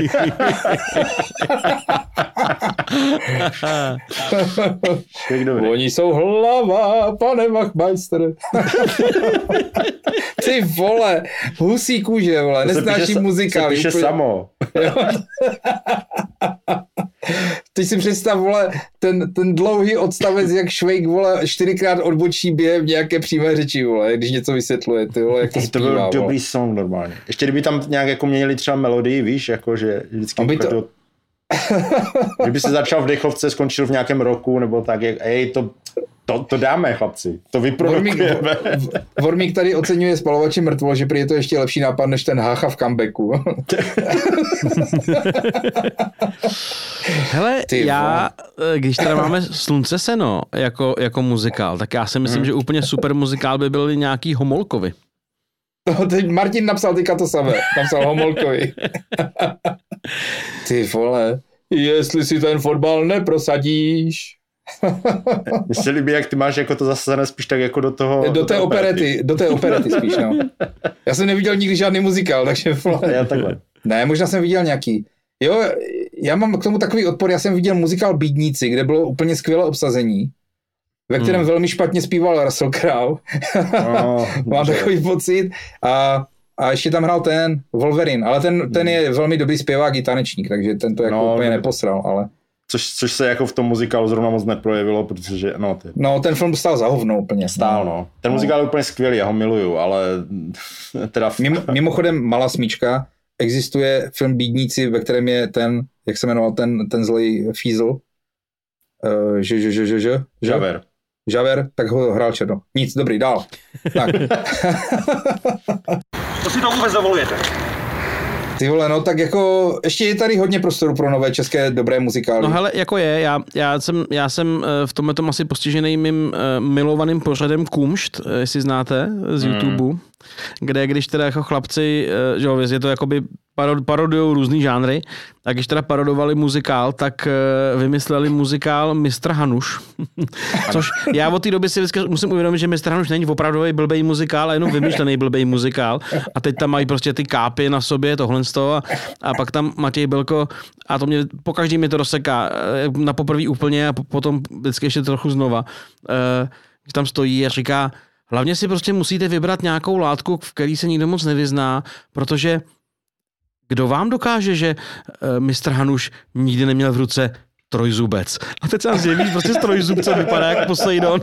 Oni jsou hlava, pane Machmeister. Ty vole, husí kůže, vole, To se nesnáší píše muzikály. se píše úplně- samo. Teď si představ, vole, ten, ten dlouhý odstavec, jak Švejk, vole, čtyřikrát odbočí během nějaké přímé řeči, vole, když něco vysvětluje, ty vole, jak to To zpívá, byl vole. dobrý song normálně. Ještě kdyby tam nějak jako měnili třeba melodii, víš, jako že vždycky Aby to- to... Kdyby se začal v dechovce, skončil v nějakém roku, nebo tak, jak, ej, to, to, to dáme, chlapci, to Vormík, vyprodukujeme. Vormík tady oceňuje spalovači mrtvo, že prý je to ještě lepší nápad než ten Hácha v comebacku. Hele, Ty já, eh, když teda máme Slunce seno jako, jako muzikál, tak já si myslím, Hmm. že úplně super muzikál by byl nějaký Homolkovi. To teď Martin napsal teďka to samé. Napsal Homolkovi. Ty vole, jestli si ten fotbal neprosadíš. Mně se líbí, jak ty máš jako to zasazené spíš tak jako do toho... Do té toho operety, do té operety spíš, no. Já jsem neviděl nikdy žádný muzikál, takže vole. Já takhle. Ne, možná jsem viděl nějaký. Jo, já mám k tomu takový odpor, já jsem viděl muzikál Bídníci, kde bylo úplně skvělé obsazení, ve kterém Hmm. velmi špatně zpíval Russell Crowe. No, Mám takový pocit. A, a ještě tam hrál ten Wolverine, ale ten, ten je velmi dobrý zpěvák i tanečník, takže ten to jako No, úplně no. neposral, ale Což, což se jako v tom muzikálu zrovna moc neprojevilo, protože, no, ty, no, ten film stál za hovno úplně. stál, no. Ten muzikál je úplně skvělý, já ho miluju, ale teda... Mimo, mimochodem, malá smíčka, existuje film Bídníci, ve kterém je ten, jak se jmenoval ten, ten zlej Fízl, uh, že, že, že, že, že, že, Žaver. Žaver, tak ho hrál Černo. Nic, dobrý, dál. Tak, To si to vůbec dovolujete? ty vole, no tak jako, ještě je tady hodně prostoru pro nové české dobré muzikály. No hele, jako je, já, já jsem, já jsem eh, v tomhle tom asi postižený mým eh, milovaným pořadem Kumšt, eh, jestli znáte, z Hmm. Kde když teda jako chlapci, eh, že jo, je to jakoby parod, parodujou různý žánry, a když teda parodovali muzikál, tak eh, vymysleli muzikál Mr. Hanuš. Což já od té doby si vždycky musím uvědomit, že Mr. Hanuš není opravdový blbej muzikál, a jenom vymyšlený blbej muzikál. A teď tam mají prostě ty kápy na sobě, tohle z toho. A, pak tam Matěj Belko, a to mě, po každý mi to rozseká, eh, na poprvé úplně a po- potom vždycky ještě trochu znova. Že tam stojí a říká, hlavně si prostě musíte vybrat nějakou látku, v který se nikdo moc nevyzná, protože kdo vám dokáže, že uh, mistr Hanuš nikdy neměl v ruce trojzubec. A teď se nám zjeví prostě z trojzubce vypadá jak Poseidon.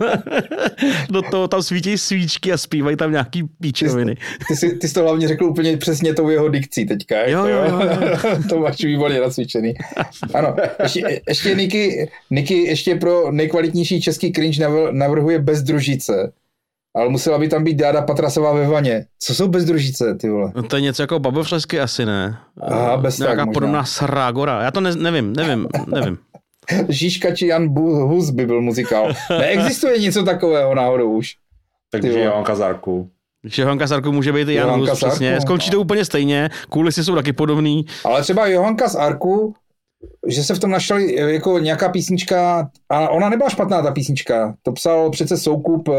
Do toho tam svítí svíčky a zpívají tam nějaký píčoviny. Ty jsi, ty jsi to hlavně řekl úplně přesně tou jeho dikcí teďka. Jo, jo, jo, to máš výborně nacvičený. Ano, ještě, ještě Niky, Niky ještě pro nejkvalitnější český cringe navr- navrhuje bez družice. Ale musela by tam být Dáda Patrasová ve vaně. Co jsou bez družice, ty vole? No to je něco jako babovřesky asi ne. Aha, bez tak Nějaká možná. podobná srágora. Já to ne, nevím, nevím, nevím. Žižka či Jan Bu- Hus by byl muzikál. Neexistuje něco takového náhodou už. Takže. Johan Kazárku. Že Johan Kasarku může být i Jan Hus, přesně. Skončí to úplně stejně. Kulisy jsou taky podobný. Ale třeba Johanka z Arku, že se v tom našli eh, jako nějaká písnička, a ona nebyla špatná ta písnička, to psal přece Soukup eh,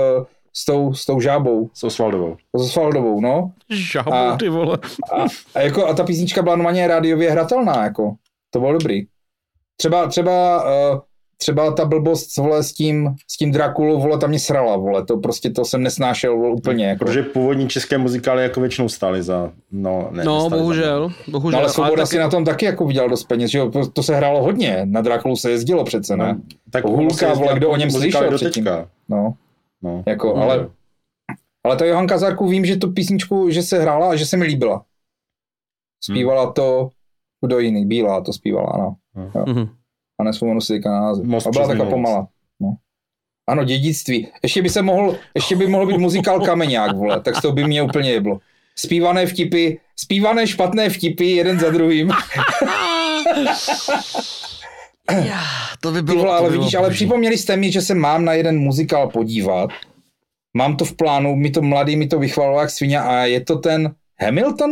s tou, s tou žábou. S Osvaldovou. S Osvaldovou, no. Žábou, A- ty vole. A, a, jako, a ta písnička byla normálně rádiově hratelná, jako. To bylo dobrý. Třeba, třeba, uh, třeba ta blbost vole, s tím, s tím Drakulou, vole, tam mě srala, vole, to prostě to jsem nesnášel vole, úplně, jako. Protože původní české muzikály jako většinou stály za... No, ne, No, nestály za- bohužel. bohužel. No, ale Svoboda taky- si na tom taky jako vydělal dost peněz, že jo? To- To se hrálo hodně, na Drakulu se jezdilo přece, ne? No, tak Hulka, vole, kdo o něm slyšel předtím? No, No. jako, No. ale, ale ta Johan Kazárku vím, že tu písničku, že se hrála a že se mi líbila. Zpívala to, kdo jiný, Bílá to zpívala, ano. Jo. Mhm. A nespomenu si teďka na název. Most a byla taková pomala. No. Ano, dědictví. Ještě by se mohl, ještě by mohl být muzikál Kameňák, vole, tak to by mě úplně jeblo. Zpívané vtipy, zpívané špatné vtipy, jeden za druhým. Já, to by bylo, vole, ale by bylo vidíš, ale boží. připomněli jste mi, že se mám na jeden muzikál podívat. Mám to v plánu, mi to mladý mi to vychvaloval jak svině a je to ten Hamilton?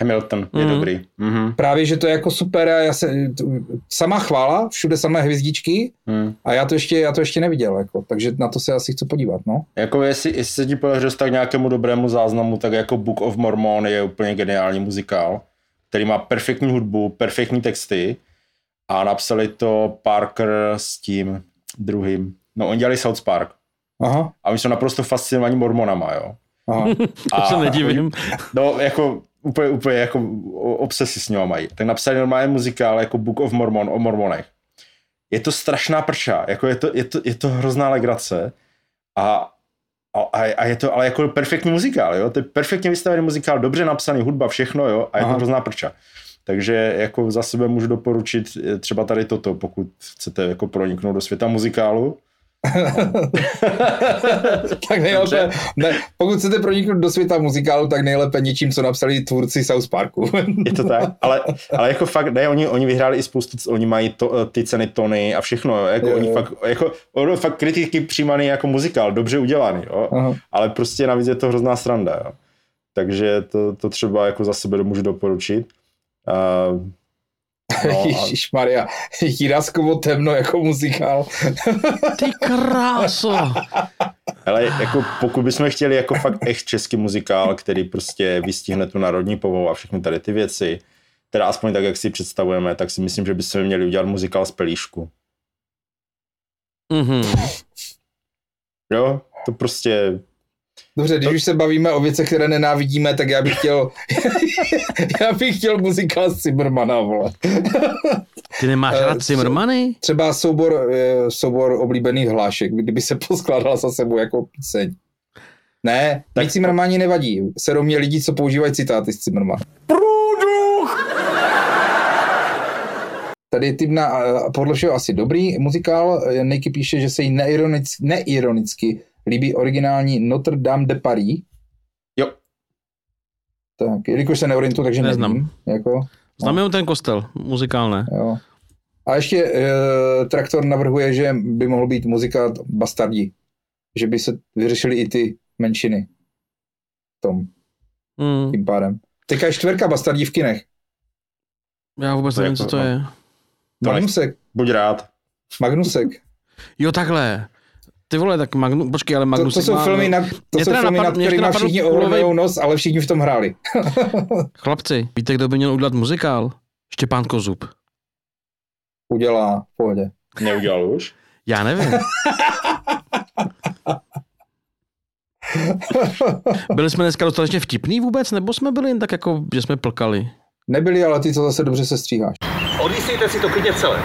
Hamilton je Mhm. dobrý. Mhm. Právě, že to je jako super a já se, sama chvála, všude samé hvězdičky Hmm. a já to ještě, já to ještě neviděl, jako, takže na to se asi chci podívat, no. Jako jestli, jestli se ti podaří dostat k nějakému dobrému záznamu, tak jako Book of Mormon je úplně geniální muzikál, který má perfektní hudbu, perfektní texty a napsali to Parker s tím druhým. No, oni dělali South Park. Aha, A oni jsou naprosto fascinovaní mormonama, jo. aha. To se nedivím. No, jako úplně, úplně jako o- obsesi s ním mají. Tak napsali normálně muzikál jako Book of Mormon o mormonech. Je to strašná prča, jako je to, je to, je to hrozná legrace a, a, a je to ale jako perfektní muzikál, jo? To je perfektně vystavený muzikál, dobře napsaný, hudba, všechno, jo? A je to Aha. hrozná prča. Takže jako za sebe můžu doporučit eh, třeba tady toto, pokud chcete jako proniknout do světa muzikálu. tak nejlépe, ne, pokud chcete proniknout do světa muzikálu, tak nejlépe něčím, co napsali tvůrci South Parku. Je to tak? Ale, ale jako fakt, ne, oni, oni vyhráli i spoustu, oni mají to, ty ceny Tony a všechno, jo, jako Jo, oni jo. fakt, jako, ono fakt kritiky přijímaný jako muzikál, dobře udělaný, jo, Aha. ale prostě navíc je to hrozná sranda, jo. Takže to, to třeba jako za sebe můžu doporučit. Uh, No, Ježíš Maria, Jiráskovo temno jako muzikál. Ty kráso. ale jako pokud bychom chtěli jako fakt echt český muzikál, který prostě vystihne tu národní povou a všechny tady ty věci, teda aspoň tak, jak si představujeme, tak si myslím, že bychom měli udělat muzikál z Pelíšku. Mhm. Jo, to prostě Dobře, když už se bavíme o věcech, které nenávidíme, tak já bych chtěl, já bych chtěl muzikál z Zimmermana, vole. Ty nemáš Eh, rád Zimmermany? Třeba soubor, eh, soubor oblíbených hlášek, kdyby se poskládal za sebou jako píseň. Ne, tak Zimmermani nevadí. Serou mě lidi, co používají citáty z Zimmermana. Tady je tým na, eh, podle všeho asi dobrý muzikál. Niky píše, že se jí neironicky, neironicky líbí originální Notre Dame de Paris. Jo. Tak, jelikož se neorientuju, takže Neznám. nevím. Jako, Znám jenom ten kostel, muzikál ne. jo. A ještě e, Traktor navrhuje, že by mohl být muzika Bastardi. Že by se vyřešily i ty menšiny. v Tom, Mm, tím pádem. Teďka je čtverka Bastardí v kinech. já vůbec To nevím, jako- co to no. je. Magnusek. buď rád. Magnusek. Jo, takhle. Ty vole, tak Magnu, počkej, ale To, Magnus... to jsou filmy, nad, to jsou filmy napad- nad napadl všichni kulovej- ohromují nos, ale všichni v tom hráli. Chlapci, víte, kdo by měl udělat muzikál? Štěpán Kozub. Udělá v pohodě. Neudělal už? Já nevím. Byli jsme dneska dostatečně vtipný vůbec, nebo jsme byli jen tak jako, že jsme plkali? Nebyli, ale ty to zase dobře se stříháš. Odvysíte si to klidně celé.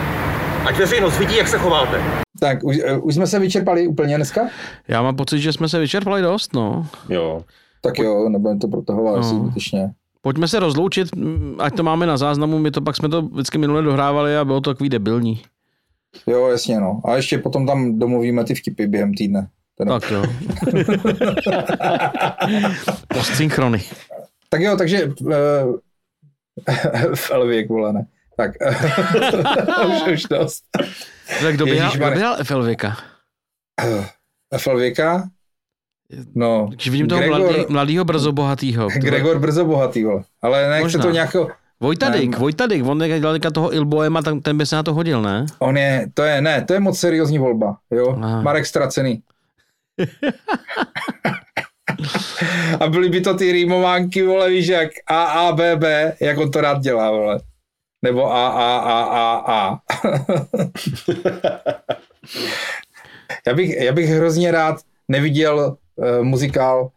Ať veřejnost vidí, jak se chováte. Tak, už, eh, už jsme se vyčerpali úplně dneska? Já mám pocit, že jsme se vyčerpali dost, no. Jo. Tak jo, nebudeme to protahovat asi No. zbytečně. Pojďme se rozloučit, mm, ať to máme na záznamu, my to pak jsme to vždycky minule dohrávali a bylo to takový debilní. Jo, jasně, no. A ještě potom tam domluvíme ty vtipy během týdne. Teda. Tak jo. Postsynchrony. Tak jo, takže uh, v Elvěk, vole, ne. Tak, už, už dost. Tak kdo by hrál- kdo FLVka? FLVka? No, Když vidím toho Gregor- mladý, mladýho brzo bohatýho. Gregor brzo bohatý, vole. Ale Možná. to nějakého... Vojtadik, Ne. Vojtadik, on je dělal toho Ilboema, tak ten by se na to hodil, ne? On je, to je, ne, to je moc seriózní volba, jo. Aha. Marek Stracený. A byly by to ty rýmovánky, vole, víš, jak A, A, B, B, jak on to rád dělá, vole. Nebo A, A, A, A, A. já, bych, já bych hrozně rád neviděl uh, muzikál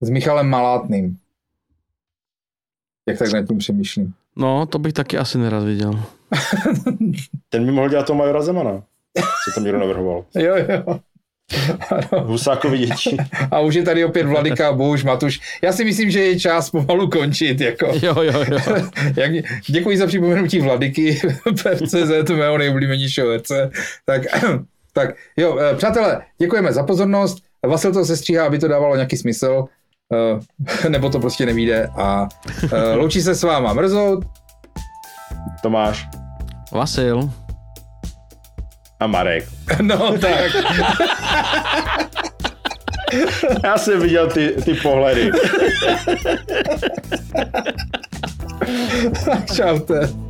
s Michalem Malátným. Jak tak nad tím přemýšlím. No, to bych taky asi nerad viděl. Ten by mohl dělat toho Majora Zemana, co tam někdo navrhoval. Jo, jo. Husákovi děti. A už je tady opět Vladika, Bouš, Matuš. Já si myslím, že je čas pomalu končit. Jako. Jo, jo, jo. Jak, děkuji za připomenutí Vladiky, PFCZ, mého nejoblíbenějšího herce. Tak, tak jo, eh, přátelé, děkujeme za pozornost. Vasil to sestříhá, aby to dávalo nějaký smysl, eh, nebo to prostě nevíde. A eh, loučí se s váma Mrzout, Tomáš. Vasil. A Marek. No tak. Já jsem viděl ty, ty pohledy. Čaute.